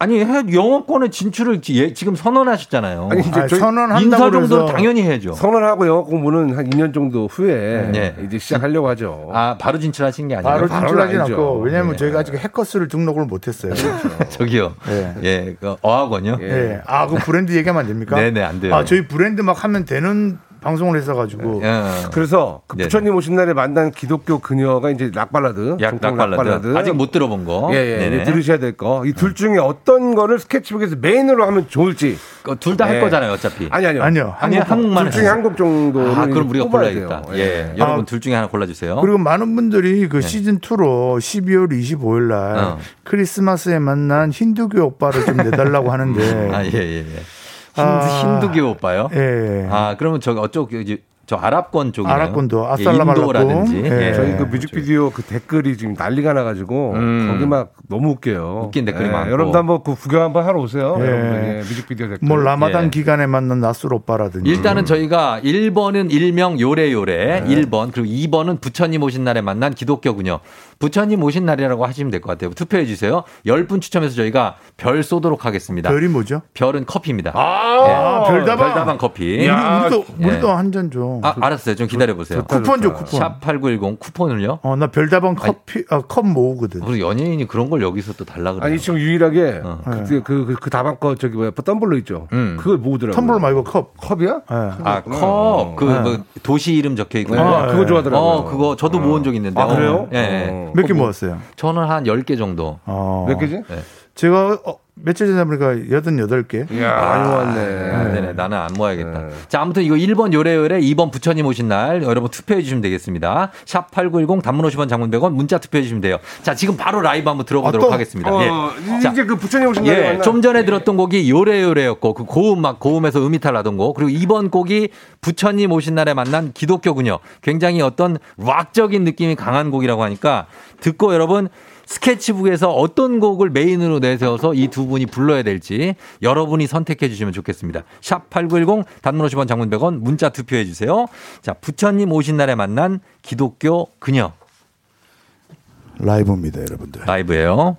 아니 해- 영어권에 진출을 지- 예, 지금 선언하셨잖아요. 아니, 이제 저희 선언한다고 인사 정도는 그래서 당연히 해야죠. 선언하고 영어 공부는 한 2년 정도 후에 네. 이제 시작하려고 하죠. 아 바로 진출하신 게 아니고 바로 진출하진. 않고 왜냐하면 네. 저희가 아직 해커스를 등록을 못했어요. [LAUGHS] 저기요. 예. 예, 그 어학원요. 예. 예. 아, 그 브랜드 얘기하면 안 됩니까? 네네 안 돼요. 아, 저희 브랜드 막 하면 되는 방송을 했어가지고. 예. 그래서 그 네. 부처님 오신 날에 만난 기독교 그녀가 이제 락발라드, 약 정통 락발라드. 아직 못 들어본 거. 예, 예, 들으셔야 될 거. 이 둘 중에 어떤 거를 스케치북에서 메인으로 하면 좋을지. 둘 다할 예. 거잖아요, 어차피. 아니, 아니요. 아니요. 아니 한국만 둘 중에 해요. 한곡 정도는 아, 그럼 우리가 골라야겠다. 예. 여러분 아, 둘 중에 하나 골라주세요. 그리고 많은 분들이 그 시즌 2로 12월 25일 날 네. 어. 크리스마스에 만난 힌두교 오빠를 좀 내달라고 [LAUGHS] 하는데. 아, 예, 예, 예. 힌두, 아. 힌두교 오빠요? 예. 아, 그러면 저 어쪽 이제 저 아랍권 쪽이네요. 아랍권도 예, 아살라말라쿰. 인도라든지. 예. 저희 그 뮤직비디오 그 댓글이 지금 난리가 나가지고 음. 거기 막 너무 웃겨요. 웃긴 댓글이 많고. 여러분도 한번 그 구경 한번 하러 오세요. 예. 예, 뮤직비디오 댓글. 뭐 라마단 예. 기간에 만난 나술 오빠라든지. 일단은 저희가 1번은 일명 요래요래, 1번, 그리고 2번은 부처님 오신 날에 만난 기독교군요. 부처님 오신 날이라고 하시면 될 것 같아요. 투표해 주세요. 10분 추첨해서 저희가 별 쏘도록 하겠습니다. 별이 뭐죠? 별은 커피입니다. 아, 별다방. 별다방 커피. 우리, 우리도 예. 우리도 한 잔 줘. 아, 알았어요. 좀 기다려 보세요. 쿠폰 줘 쿠폰. 샵 8910 쿠폰을요? 어, 나 별다방 커피 아, 컵 모으거든. 우리 연예인이 그런 걸 여기서 또 달라 그래요. 아니 지금 유일하게 어. 그, 그, 그, 그 다방 거 저기 뭐야 텀블러 있죠. 음. 그걸 모으더라고요. 텀블러 말고 컵. 컵이야? 아, 컵, 그, 네. 뭐, 도시 이름 적혀 있고. 아, 그거 좋아하더라고요. 어, 그거 저도 모은 적 있는데. 아, 그래요? 어, 예, 예. 어. 몇개 모았어요? 저는 한 10개 정도. 어. 몇 개지? 네. 제가 어, 며칠 전에 보니까 88개. 이야, 많이 모았네. 아, 네네. 나는 안 모아야겠다. 네. 자, 아무튼 이거 1번 요래요래, 2번 부처님 오신 날, 여러분 투표해 주시면 되겠습니다. 샵 8910 단문 50원 장문 100원 문자 투표해 주시면 돼요. 자, 지금 바로 라이브 한번 들어보도록 아, 또? 하겠습니다. 어, 예. 자, 이제 그 부처님 오신 날에 예, 만나. 좀 전에 들었던 곡이 요래요래였고 그 고음 막 고음에서 음이탈 나던 곡 그리고 이번 곡이 부처님 오신 날에 만난 기독교군요. 굉장히 어떤 락적인 느낌이 강한 곡이라고 하니까 듣고 여러분 스케치북에서 어떤 곡을 메인으로 내세워서 이 두 분이 불러야 될지 여러분이 선택해 주시면 좋겠습니다. 샵 8910 단문 50원 장문 100원 문자 투표해 주세요. 자, 부처님 오신 날에 만난 기독교 그녀 라이브입니다, 여러분들. 라이브예요.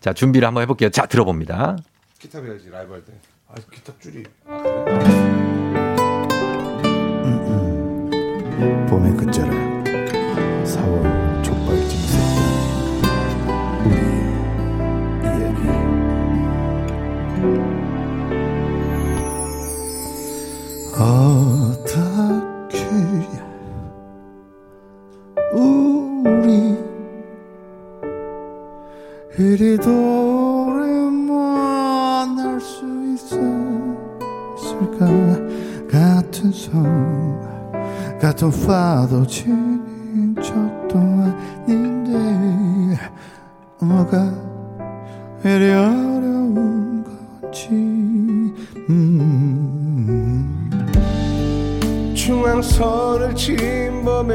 자, 준비를 한번 해 볼게요. 자, 들어봅니다. 기타 배워야지 라이브 할 때. 아 기타 줄이. 봄의 끝자락 4월 어떻게 우리 이리도 오래 만날 수 있었을까? 같은 손 같은 파도 치는 척도 아닌데 뭐가 이리 어 선을 침범했니?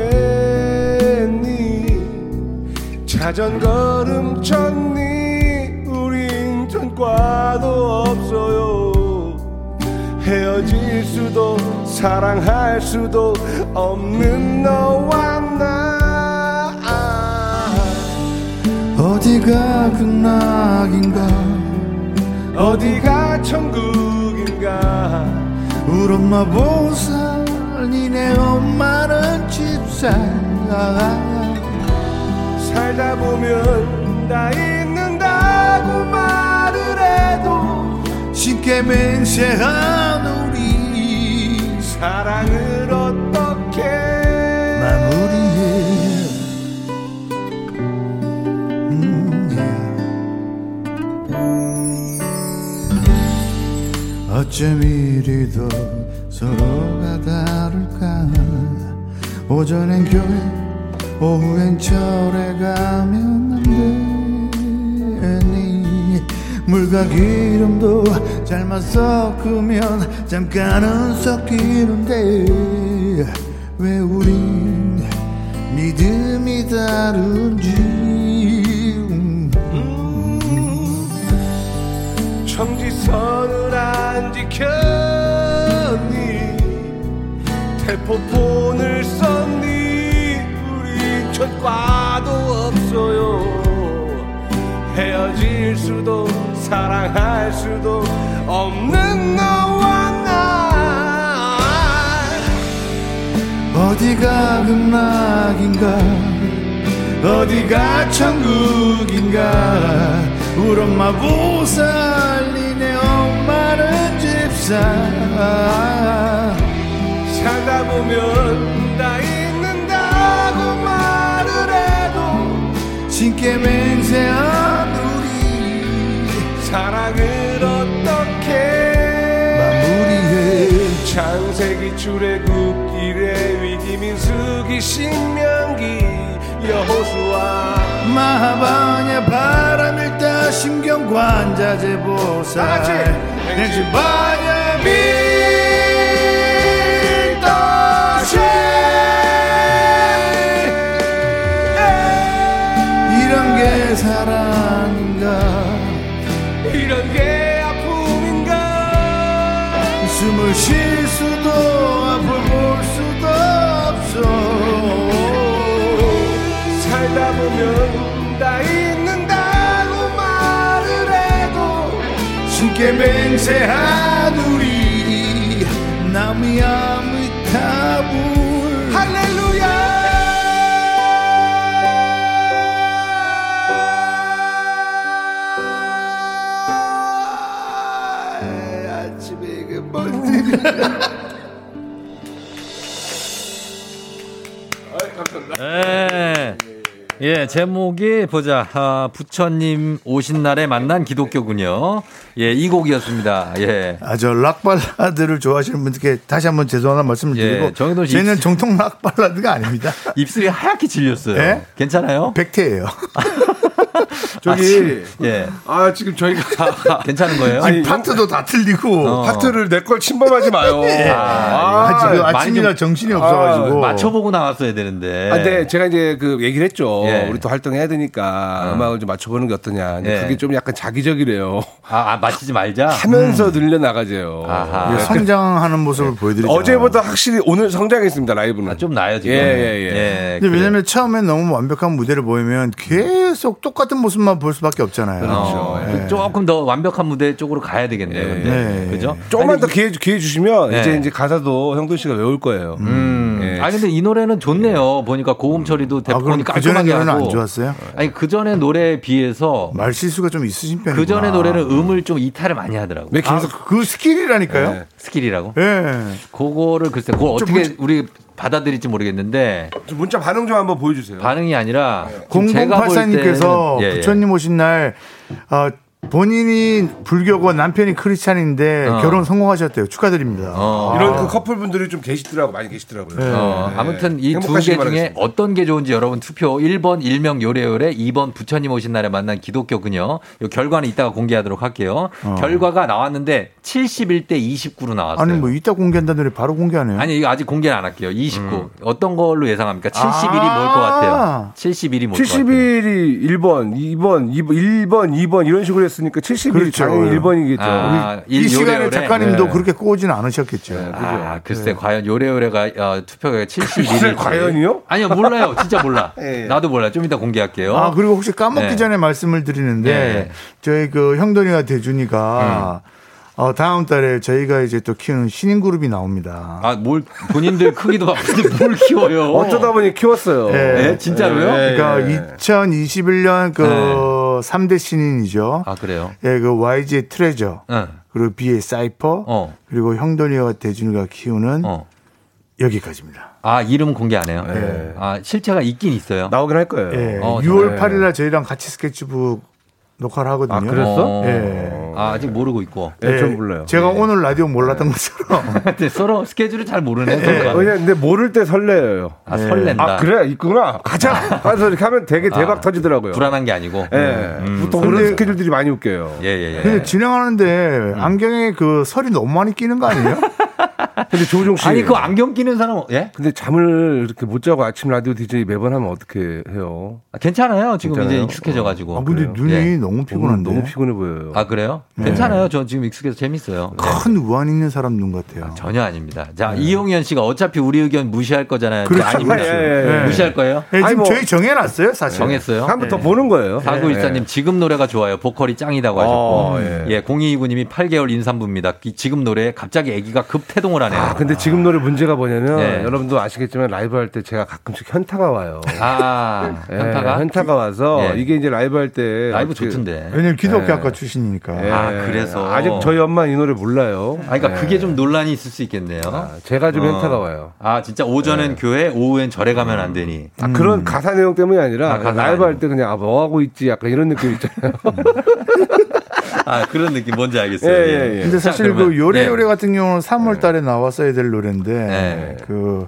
자전거름 쳤니? 우린 전과도 없어요. 헤어질 수도 사랑할 수도 없는 너와 나. 어디가 극락인가? 어디가 천국인가? 우리 엄마 보살 니네 엄마는 집사 살다 보면 다 잊는다고 말을 해도 쉽게 맹세한 우리 사랑을 어떻게 마무리해 음, 예. 어쩜 이리도 다를까 오전엔 교회 오후엔 절에 가면 안 되니. 물과 기름도 잘못 섞으면 잠깐은 섞이는데. 왜 우린 믿음이 다른지 청지선을 안 지켰 니 대포폰을 썼니? 우리 전과도 없어요. 헤어질 수도 사랑할 수도 없는 너와 나. 어디가 극락인가? 어디가 천국인가? 우리 엄마 보살 니네 엄마는 집사 살다 보면 다 잊는다고 말을 해도 신께 맹세한 우리 사랑을 어떻게? 마무리해. 창세기 출애굽길의 위기 민수기 신명기 여호수아. 마하바냐 바람일다 심경관자재 보살. 맹지바냐 밀 사랑인가? 이런 게 아픔인가? 숨을 쉴 수도 앞을 볼 수도 없어. 살다 보면 다 잊는다고 말을 해도 신께 맹세한 우리 남이야 네. 예, 제목이 보자. 아, 부처님 오신 날에 만난 기독교군요. 예, 이 곡이었습니다. 예. 아, 저 락발라드를 좋아하시는 분들께 다시 한번 죄송하다는 말씀을 예, 드리고 씨 저희는 입술- 정통 락발라드가 아닙니다. 입술이 하얗게 질렸어요. 예? 괜찮아요? 백태예요. [LAUGHS] [LAUGHS] 저기 예. 아 지금 저희가 괜찮은 거예요? 아니, 파트도 다 틀리고 어. 파트를 내 걸 침범하지 마요. [LAUGHS] 예. 아, 지금 많이 아침이라 좀- 정신이 없어가지고 맞춰보고 나왔어야 되는데. 아, 근데 제가 이제 그 얘기를 했죠. 예. 우리 또 활동해야 되니까 어. 음악을 좀 맞춰보는 게 어떠냐. 근데 예. 그게 좀 약간 자기적이래요. 아, 아, 맞히지 말자. [LAUGHS] 하면서 늘려 나가죠. 아하. 예, 성장하는 모습을 보여드리죠. 어제보다 확실히 오늘 성장했습니다 라이브는. 좀 나요 지금. 예, 예, 예. 예, 근데 그래요. 왜냐면 처음엔 너무 완벽한 무대를 보이면 계속 똑같은 똑같은 모습만 볼 수밖에 없잖아요. 어, 예. 조금 더 완벽한 무대 쪽으로 가야 되겠네요. 근데. 네. 그죠? 조금만 더 기회, 기회 주시면 네. 이제 이제 가사도 형돈 씨가 외울 거예요. 음. 예. 아니 근데 이 노래는 좋네요. 보니까 고음 처리도 아, 대본이 그 전에 깔끔하게 노래는 하고. 안 좋았어요? 아니 그 전에 노래에 비해서 말 실수가 좀 있으신 편이구나. 그 전에 노래는 음을 좀 이탈을 많이 하더라고요. 왜 아, 계속 그 스킬이라니까요. 네. 스킬이라고? 예. 그거를 글쎄 그걸 어떻게 우리 받아들일지 모르겠는데 좀 문자 반응 좀 한번 보여주세요. 반응이 아니라 볼 0084님께서 때는- 예, 예. 부처님 오신 날 어, 본인이 불교고 남편이 크리스찬인데 어. 결혼 성공하셨대요. 축하드립니다. 어. 이런 그 커플분들이 좀 계시더라고 많이 계시더라고요. 어, 네. 아무튼 이 두 개 중에 바라겠습니다. 어떤 게 좋은지 여러분 투표 1번 일명 요래요래 2번 부처님 오신 날에 만난 기독교 그녀 요 결과는 이따가 공개하도록 할게요. 어. 결과가 나왔는데 71대 29로 나왔어요. 아니 뭐 이따 공개한다는 노래 바로 공개하네요. 아니 이거 아직 공개는 안 할게요. 29. 음. 어떤 걸로 예상합니까? 71이 뭘 아. 것 같아요? 71이 뭘것 같아요? 71이 1번, 2번, 2번, 1번, 2번 이런 식으로 했으니까 71이 그렇죠. 당연히 1번이겠죠. 아, 이일 시간에 요래요래. 작가님도 네. 그렇게 꼬우진 않으셨겠죠. 아, 글쎄 과연 요래요래가 어, 투표가 71이 글쎄, 과연이요? 아니요 몰라요 진짜 몰라 [LAUGHS] 예. 나도 몰라 좀 이따 공개할게요 아 그리고 혹시 까먹기 네. 전에 말씀을 드리는데 네. 저희 그 형돈이와 대준이가 음. 어, 다음 달에 저희가 이제 또 키우는 신인 그룹이 나옵니다. 아 뭘 본인들 크기도 바쁜데 뭘 키워요 어쩌다 보니 키웠어요. 예. 네, 진짜로요? 예, 그러니까 예. 2021년 그 네. 3대 신인이죠. 아 그래요 예, 그 YG의 트레저, 응. 그리고 B의 사이퍼, 어. 그리고 형돈이와 대준이가 키우는 어. 여기까지입니다. 아 이름 공개 안 해요 네. 아 실체가 있긴 있어요 나오긴 할 거예요. 예, 어, 6월 네. 8일 날 저희랑 같이 스케치북 녹화를 하거든요. 아, 그랬어? 어. 예. 아, 아직 모르고 있고 예, 좀 몰라요. 제가 오늘 라디오 몰랐던 것처럼 [LAUGHS] 근데 서로 스케줄을 잘 모르네 예, 근데 모를 때 설레요. 아 설렌다 아 그래 있구나 가자. 가서 이렇게 하면 되게 대박 아, 터지더라고요. 불안한 게 아니고 예, 음. 보통 그런 스케줄들이 많이 웃겨요. 예 예 예 근데 진행하는데 안경에 그 설이 너무 많이 끼는 거 아니에요? [LAUGHS] 근데 조종 씨. 아니 그 안경 끼는 사람 예 근데 잠을 이렇게 못 자고 아침 라디오 DJ 매번 하면 어떻게 해요? 아, 괜찮아요 지금 괜찮아요? 이제 익숙해져 가지고 아, 근데 눈이 예. 너무 피곤한데. 너무 피곤해 보여요. 아 그래요 네. 괜찮아요 저 지금 익숙해서 재밌어요 네. 큰 우한 있는 사람 눈 같아요. 전혀 아닙니다. 자, 이용현 씨가 어차피 우리 의견 무시할 거잖아요. 네. 그렇죠, 아닙니다. 그렇죠. 예, 예. 무시할 거예요? 예, 아니, 지금 뭐- 저희 정해놨어요, 사실. 정했어요? 한번 더 보는 거예요. 4914님 지금 노래가 좋아요. 보컬이 짱이다고 하셨고. 어, 예. 예, 0229님이 8개월 인산부입니다. 이 지금 노래에 갑자기 아기가 급태 동을 하네요. 아, 근데 지금 노래 문제가 뭐냐면 네. 여러분도 아시겠지만 라이브 할 때 제가 가끔씩 현타가 와요. 아, 예, 현타가? 현타가 와서 예. 이게 이제 라이브 할 때 라이브 어떻게- 좋던데. 왜냐면 기독교 학과 예. 출신이니까. 예. 아, 그래서. 아직 저희 엄마 이 노래 몰라요. 아, 그러니까 예. 그게 좀 논란이 있을 수 있겠네요. 아, 제가 좀 어. 현타가 와요. 아, 진짜 오전엔 교회, 오후엔 절에 가면 안 되니. 아, 그런 가사 내용 때문이 아니라 아, 가사 라이브 할. 때 그냥 아, 뭐 하고 있지 약간 이런 느낌 있잖아요. 아, 그런 느낌 뭔지 알겠어요. 예, 예, 예. 근데 자, 사실 그러면, 그 요래 요래 네. 같은 경우는 3월 달에 나왔어야 될 노래인데, 네. 그,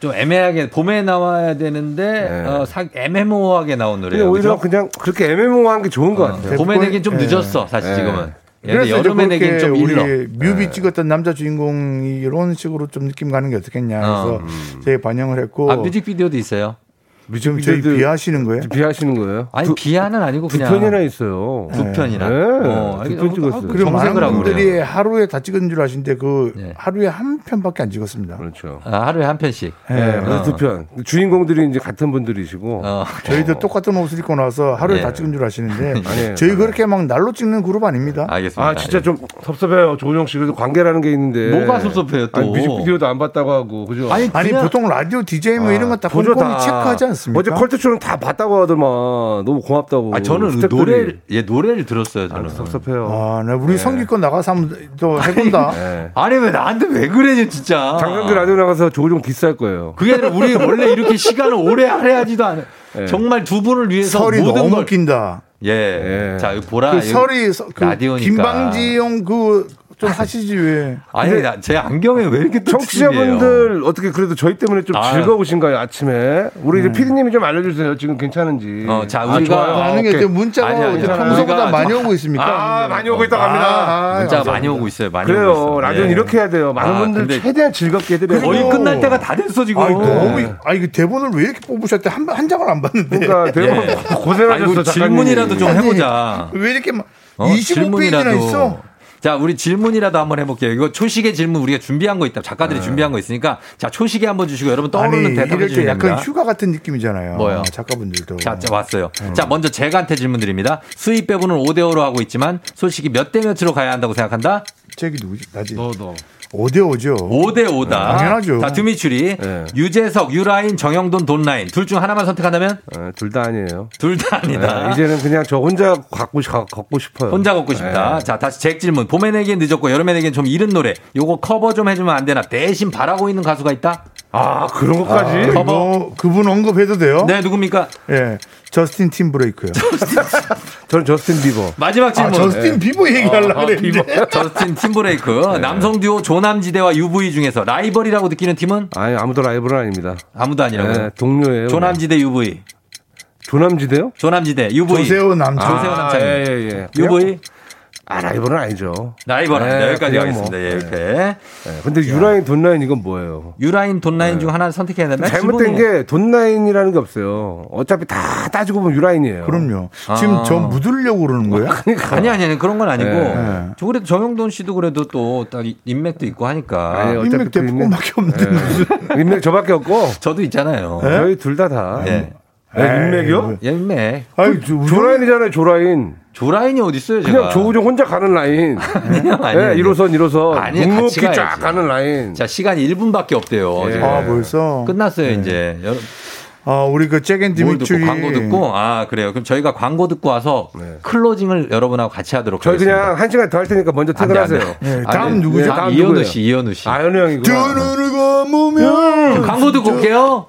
좀 애매하게 봄에 나와야 되는데 네. 어, 사, 애매모호하게 나온 노래예요. 오히려 그죠? 그냥 그렇게 애매모호한 게 좋은 것 같아요. 봄에 내긴 좀 예. 늦었어 사실 예. 지금은. 예, 근데 그래서 여름에 내긴 그렇게 좀 우리 일러. 뮤비 찍었던 남자 주인공이 이런 식으로 좀 느낌 가는 게 어떻겠냐 어, 해서 저희 반영을 했고 아 뮤직비디오도 있어요. 지금 저희 뮤직비디오도- 비하하시는 거예요? 비하시는 거예요? 아니 두, 비하는 아니고 두 그냥 편이나 있어요. 두 편이나. 네. 어, 두 아니, 편 어, 찍었어요. 아, 그리고 많은 분들이 그래요. 하루에 다 찍은 줄 아시는데 그 네. 하루에 한 편밖에 안 찍었습니다. 그렇죠. 아, 하루에 한 편씩. 예. 네, 그래서 어. 두 편. 주인공들이 이제 같은 분들이시고. 어. 저희도 똑같은 옷을 입고 나서 하루에 예. 다 찍은 줄 아시는데 [LAUGHS] 아니에요. 저희 그렇게 막 날로 찍는 그룹 아닙니다. 알겠습니다. 아, 진짜 좀 섭섭해요. 조정 씨. 그래도 관계라는 게 있는데. 뭐가 섭섭해요, 또? 아니, 뮤직비디오도 안 봤다고 하고. 그죠? 아니, 아니 보통 라디오 DJ 뭐 아, 이런 거다 보죠, 꼼꼼히 다. 체크하지 않습니까? 어제 컬트쇼는 다 봤다고 하더만. 너무 고맙다고. 아 저는 스태프들이. 노래를 예 노래를 들었어요 아, 저는. 섭섭해요. 아, 나 우리 성기권 나가서 한번 또 해본다. 네. 아니 왜 나한테 왜 그래 진짜. 장강규 라디오 나가서 조종 디스할 거예요. 그게 아니라 우리 원래 이렇게 시간을 오래 해야지도 않아. 예. 정말 두 분을 위해서 설이 모든 너무 걸. 긴다. 예. 예. 자 보라. 그 설이 서- 그 라디오니까. 김방지용 그 좀 하시지 왜? 아니 나, 제 안경에 왜 이렇게 또? 청취자분들 어떻게 그래도 저희 때문에 좀 아. 즐거우신가요 아침에? 우리 이제 피디님이 좀 알려주세요. 지금 괜찮은지. 어, 자, 아, 우리가. 아, 하는 게. 이제 문자가 아니야, 어제 아니야. 평소보다 많이 저- 오고 있습니까? 아 많이 오고 있다고 합니다. 아, 문자가 감사합니다. 많이 오고 있어요. 많이 오고 그래요. 있어요. 라디오는 예. 이렇게 해야 돼요. 많은 아, 분들 최대한 즐겁게 해드려요. 거의 끝날 때가 다 됐어 지금. 아니 너무 아 이거 대본을 왜 이렇게 뽑으셨대 한, 한 장을 안 봤는데 그러니까 대본 예. 고생하셨어. 작가님이. 질문이라도 좀 아니, 해보자. 왜 이렇게 막 어? 25페이지나 질문이라도. 있어? 자, 우리 질문이라도 한번 해볼게요. 이거 초식의 질문 우리가 준비한 거 있다. 작가들이 준비한 거 있으니까 자, 초식에 한번 주시고 여러분 떠오르는 아니, 대답해 이럴 때 주시면 약간 됩니다. 휴가 같은 느낌이잖아요. 뭐요? 작가분들도. 자, 자, 왔어요. 자, 먼저 제가한테 질문 드립니다. 수입 배분은 5대 5로 하고 있지만 솔직히 몇 대 몇으로 가야 한다고 생각한다? 잭이 누구지? 나지. 너, 너. 5대5죠. 5대5다. 당연하죠. 자, 드미추리. 네. 유재석, 유라인, 정영돈, 돈라인. 둘 중 하나만 선택한다면? 둘다 아니에요. 둘 다 아니다. 네, 이제는 그냥 저 혼자 갖고, 싶- 갖고 싶어요. 혼자 걷고 싶다. 네. 자, 다시 잭 질문. 봄에 내기엔 늦었고 여름에 내기엔 좀 이른 노래. 요거 커버 좀 해주면 안 되나? 대신 바라고 있는 가수가 있다? 아, 그런 것까지? 아, 이거 그분 언급해도 돼요? 네, 누굽니까? 예. 저스틴 팀버레이크요. [LAUGHS] 저는 저스틴 비버. 마지막 질문. 아, 저스틴 비버 얘기하려고 어, 그랬는데. 저스틴 팀버레이크. [LAUGHS] 남성 듀오 조남지대와 UV 중에서 라이벌이라고 느끼는 팀은? 아니, 아무도 라이벌은 아닙니다. 아무도 아니라고요? 네, 동료예요. 조남지대 UV. 조남지대요? 조남지대 UV. 조세호 남창. 조세호 남창. 예, 예, 예. UV. 아, 라이벌은 아니죠. 라이벌 아니다. 네, 여기까지 하겠습니다. 뭐. 예, 이렇게. 네, 근데 유라인, 돈라인 이건 뭐예요? 유라인, 돈라인 중 하나 선택해야 된다. 잘못된 게 돈라인이라는 게 없어요. 어차피 다 따지고 보면 유라인이에요. 그럼요. 지금 아. 저 묻으려고 그러는 거야? 아니 아니 아니 그런 건 아니고 네. 저 그래도 정영돈 씨도 그래도 또 딱 인맥도 있고 하니까 아니, 어차피 인맥 그 대포밖에 없는데 무슨. 인맥 저밖에 없고 저도 있잖아요. 저희 둘 다 다. 네. 에, 인맥이요? 예, 인맥. 아니, 저, 조라인이잖아요, 조라인. 조 라인이 어디 있어요, 제가? 그냥 조우종 혼자 가는 라인. [LAUGHS] 아니요, 아니요. 네, 1호선, 1호선. 아니, 묵묵히 같이 쫙. 가는 라인. 자, 시간이 1분밖에 없대요. 예. 아, 벌써? 끝났어요, 이제. 여러분, 아, 우리 그 잭앤 디미트리. 광고 듣고 아, 그래요. 그럼 저희가 광고 듣고 와서 네. 클로징을 여러분하고 같이 하도록 저희 하겠습니다. 그냥 한 시간 더 할 테니까 먼저. 퇴근하세요. 예, 아, 다음 네. 누구죠? 다음 다음 이현우? 씨, 이현우 씨. 아현우 형이구나. 눈을 감으면. 광고 듣고 올게요.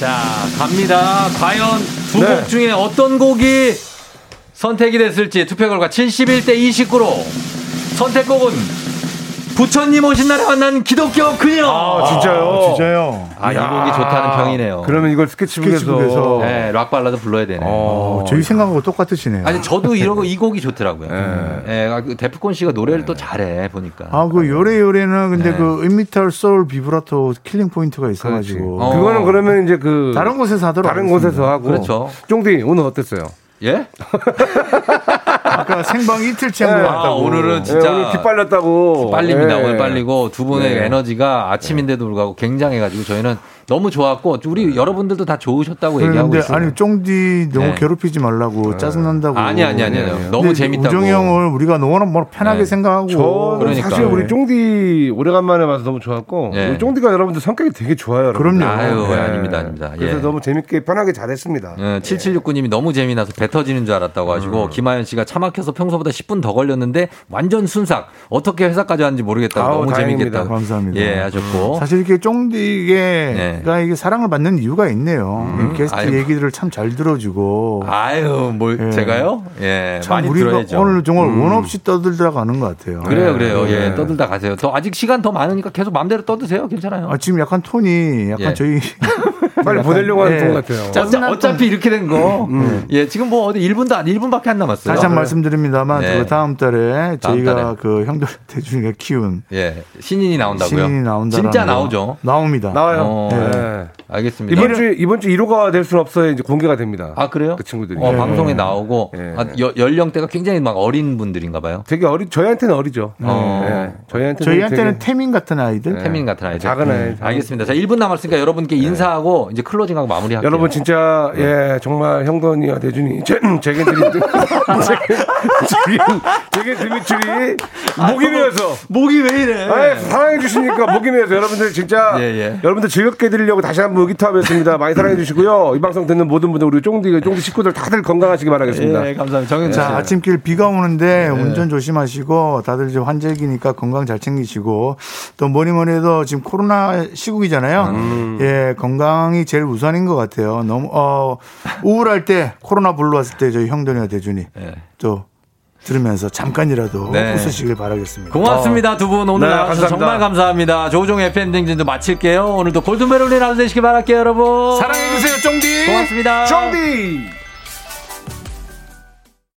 자, 갑니다. 과연 두곡 네. 중에 어떤 곡이 선택이 됐을지 투표 결과 71대 29로 선택곡은 부처님 오신 날에 만난 기독교 그녀. 아, 진짜요? 아, 진짜요? 아, 이. 곡이 좋다는 평이네요. 그러면 이걸 스케치북에서. 스케치북에서. 네, 락 발라드 불러야 되네. 어, 저희 생각하고 똑같으시네요. 아니 저도 이런 거 이 곡이 좋더라고요. 네. 예, 아, 그 데프콘 씨가 노래를 또 잘해 보니까. 아, 그 요래 요래는 근데 네. 그 음이탈 소울 비브라토 killing point가 있어가지고. 어. 그거는 그러면 이제 그. 다른 곳에서 하도록 다른. 곳에서 하고. 그렇죠. 쫑디, 오늘 어땠어요? 예? 아까 생방 이틀치 한것 네. 같다고. 아, 오늘은 예, 진짜 오늘 기빨렸다고. 빨립니다. 예. 오늘 빨리고 두 분의 네. 에너지가 아침인데도 불구하고 굉장해가지고 저희는 너무 좋았고 우리 여러분들도 다 좋으셨다고 얘기하고 그런데 있어요. 아니 쫑디 너무 네. 괴롭히지 말라고 짜증 난다고. 아니, 아니, 아니, 아니. 너무 근데 재밌다고. 우정이 형을 우리가 너무나 뭐 편하게 네. 생각하고. 저 그러니까. 사실 우리 쫑디 오래간만에 봐서 너무 좋았고 예. 우리 쫑디가 여러분들 성격이 되게 좋아요. 여러분. 그럼요. 아유, 예. 아닙니다, 아닙니다. 예. 그래서 너무 재밌게 편하게 잘했습니다. 예, 7769님이 너무 재미나서 배 터지는 줄 알았다고 하시고 음. 김하연 씨가 차 막혀서 평소보다 10분 더 걸렸는데 완전 순삭 어떻게 회사까지 왔는지 모르겠다고 아우, 너무 다행입니다. 재밌겠다고 감사합니다. 예 하셨고 사실 이렇게 쫑디 가 이게 사랑을 받는 이유가 있네요. 이 게스트 음. 아이고. 얘기들을 참 잘 들어주고. 아유 뭘 예. 제가요 예 참 많이 우리가 들어야죠 오늘 정말 음. 원 없이 떠들다 가는 것 같아요. 그래요 그래요 네. 예 떠들다 가세요 더 아직 시간 더 많으니까 계속 마음대로 떠드세요 괜찮아요 아, 지금 약간 톤이 약간 예. 저희 [LAUGHS] [LAUGHS] 빨리 약간, 보내려고 하는 예. 분 같아요. 자, 어차, 어차피 이렇게 된 거. 음. 예, 지금 뭐 어디 1분도 안, 1분밖에 안 남았어요. 다시 한 번 말씀드립니다만 네. 그 다음 달에 다음 저희가 달에. 그 형들 대중이가 키운 예, 신인이 나온다고요? 신인이 나온다. 진짜 나오죠. 나옵니다. 나와요. 어, 네. 알겠습니다. 이번 주 이번 주 1호가 될 수는 없어요. 이제 공개가 됩니다. 아, 그래요? 그 친구들이. 어, 예. 방송에 나오고 예. 아, 여- 연령대가 굉장히 막 어린 분들인가 봐요. 되게 어리 저희한테는 어리죠. 어. 예. 저희한테는 저희한테는 되게 태민 같은 아이들. 태민 같은 아이들. 작은 아이. 알겠습니다. 자, 1분 남았으니까 여러분께 인사하고 이제 클로징하고 마무리할게요. 여러분 진짜 예 정말 형돈이와 대준이 제, 제겐 드리 제겐 제겐 드미트리 목이 메어서 목이 왜 이래? 아, 사랑해 주시니까 목이 메어서 여러분들 진짜 예, 예. 여러분들 즐겁게 해드리려고 다시 한번 의기투합했습니다. 많이 사랑해 주시고요. 이 방송 듣는 모든 분들 우리 쫑디 쫑디 식구들 다들 건강하시기 바라겠습니다. 예, 감사합니다. 정현 자, 씨. 아침길 비가 오는데 운전 조심하시고 다들 이제 환절기니까 건강 잘 챙기시고 또 뭐니 뭐니 해도 지금 코로나 시국이잖아요. 예, 건강이 제일 우선인 것 같아요. 너무 어 우울할 때 코로나 불러왔을 때 저희 형돈이와 대준이 예. 또 들으면서 잠깐이라도 네. 웃으시길 바라겠습니다. 고맙습니다. 두 분 오늘 네, 나와주셔서 감사합니다. 정말 감사합니다. 조종의 FM댕진도 마칠게요. 오늘도 골든벨 울린 하루 되시길 바랄게요, 여러분. 사랑해주세요, 쫑디! 고맙습니다. 쫑디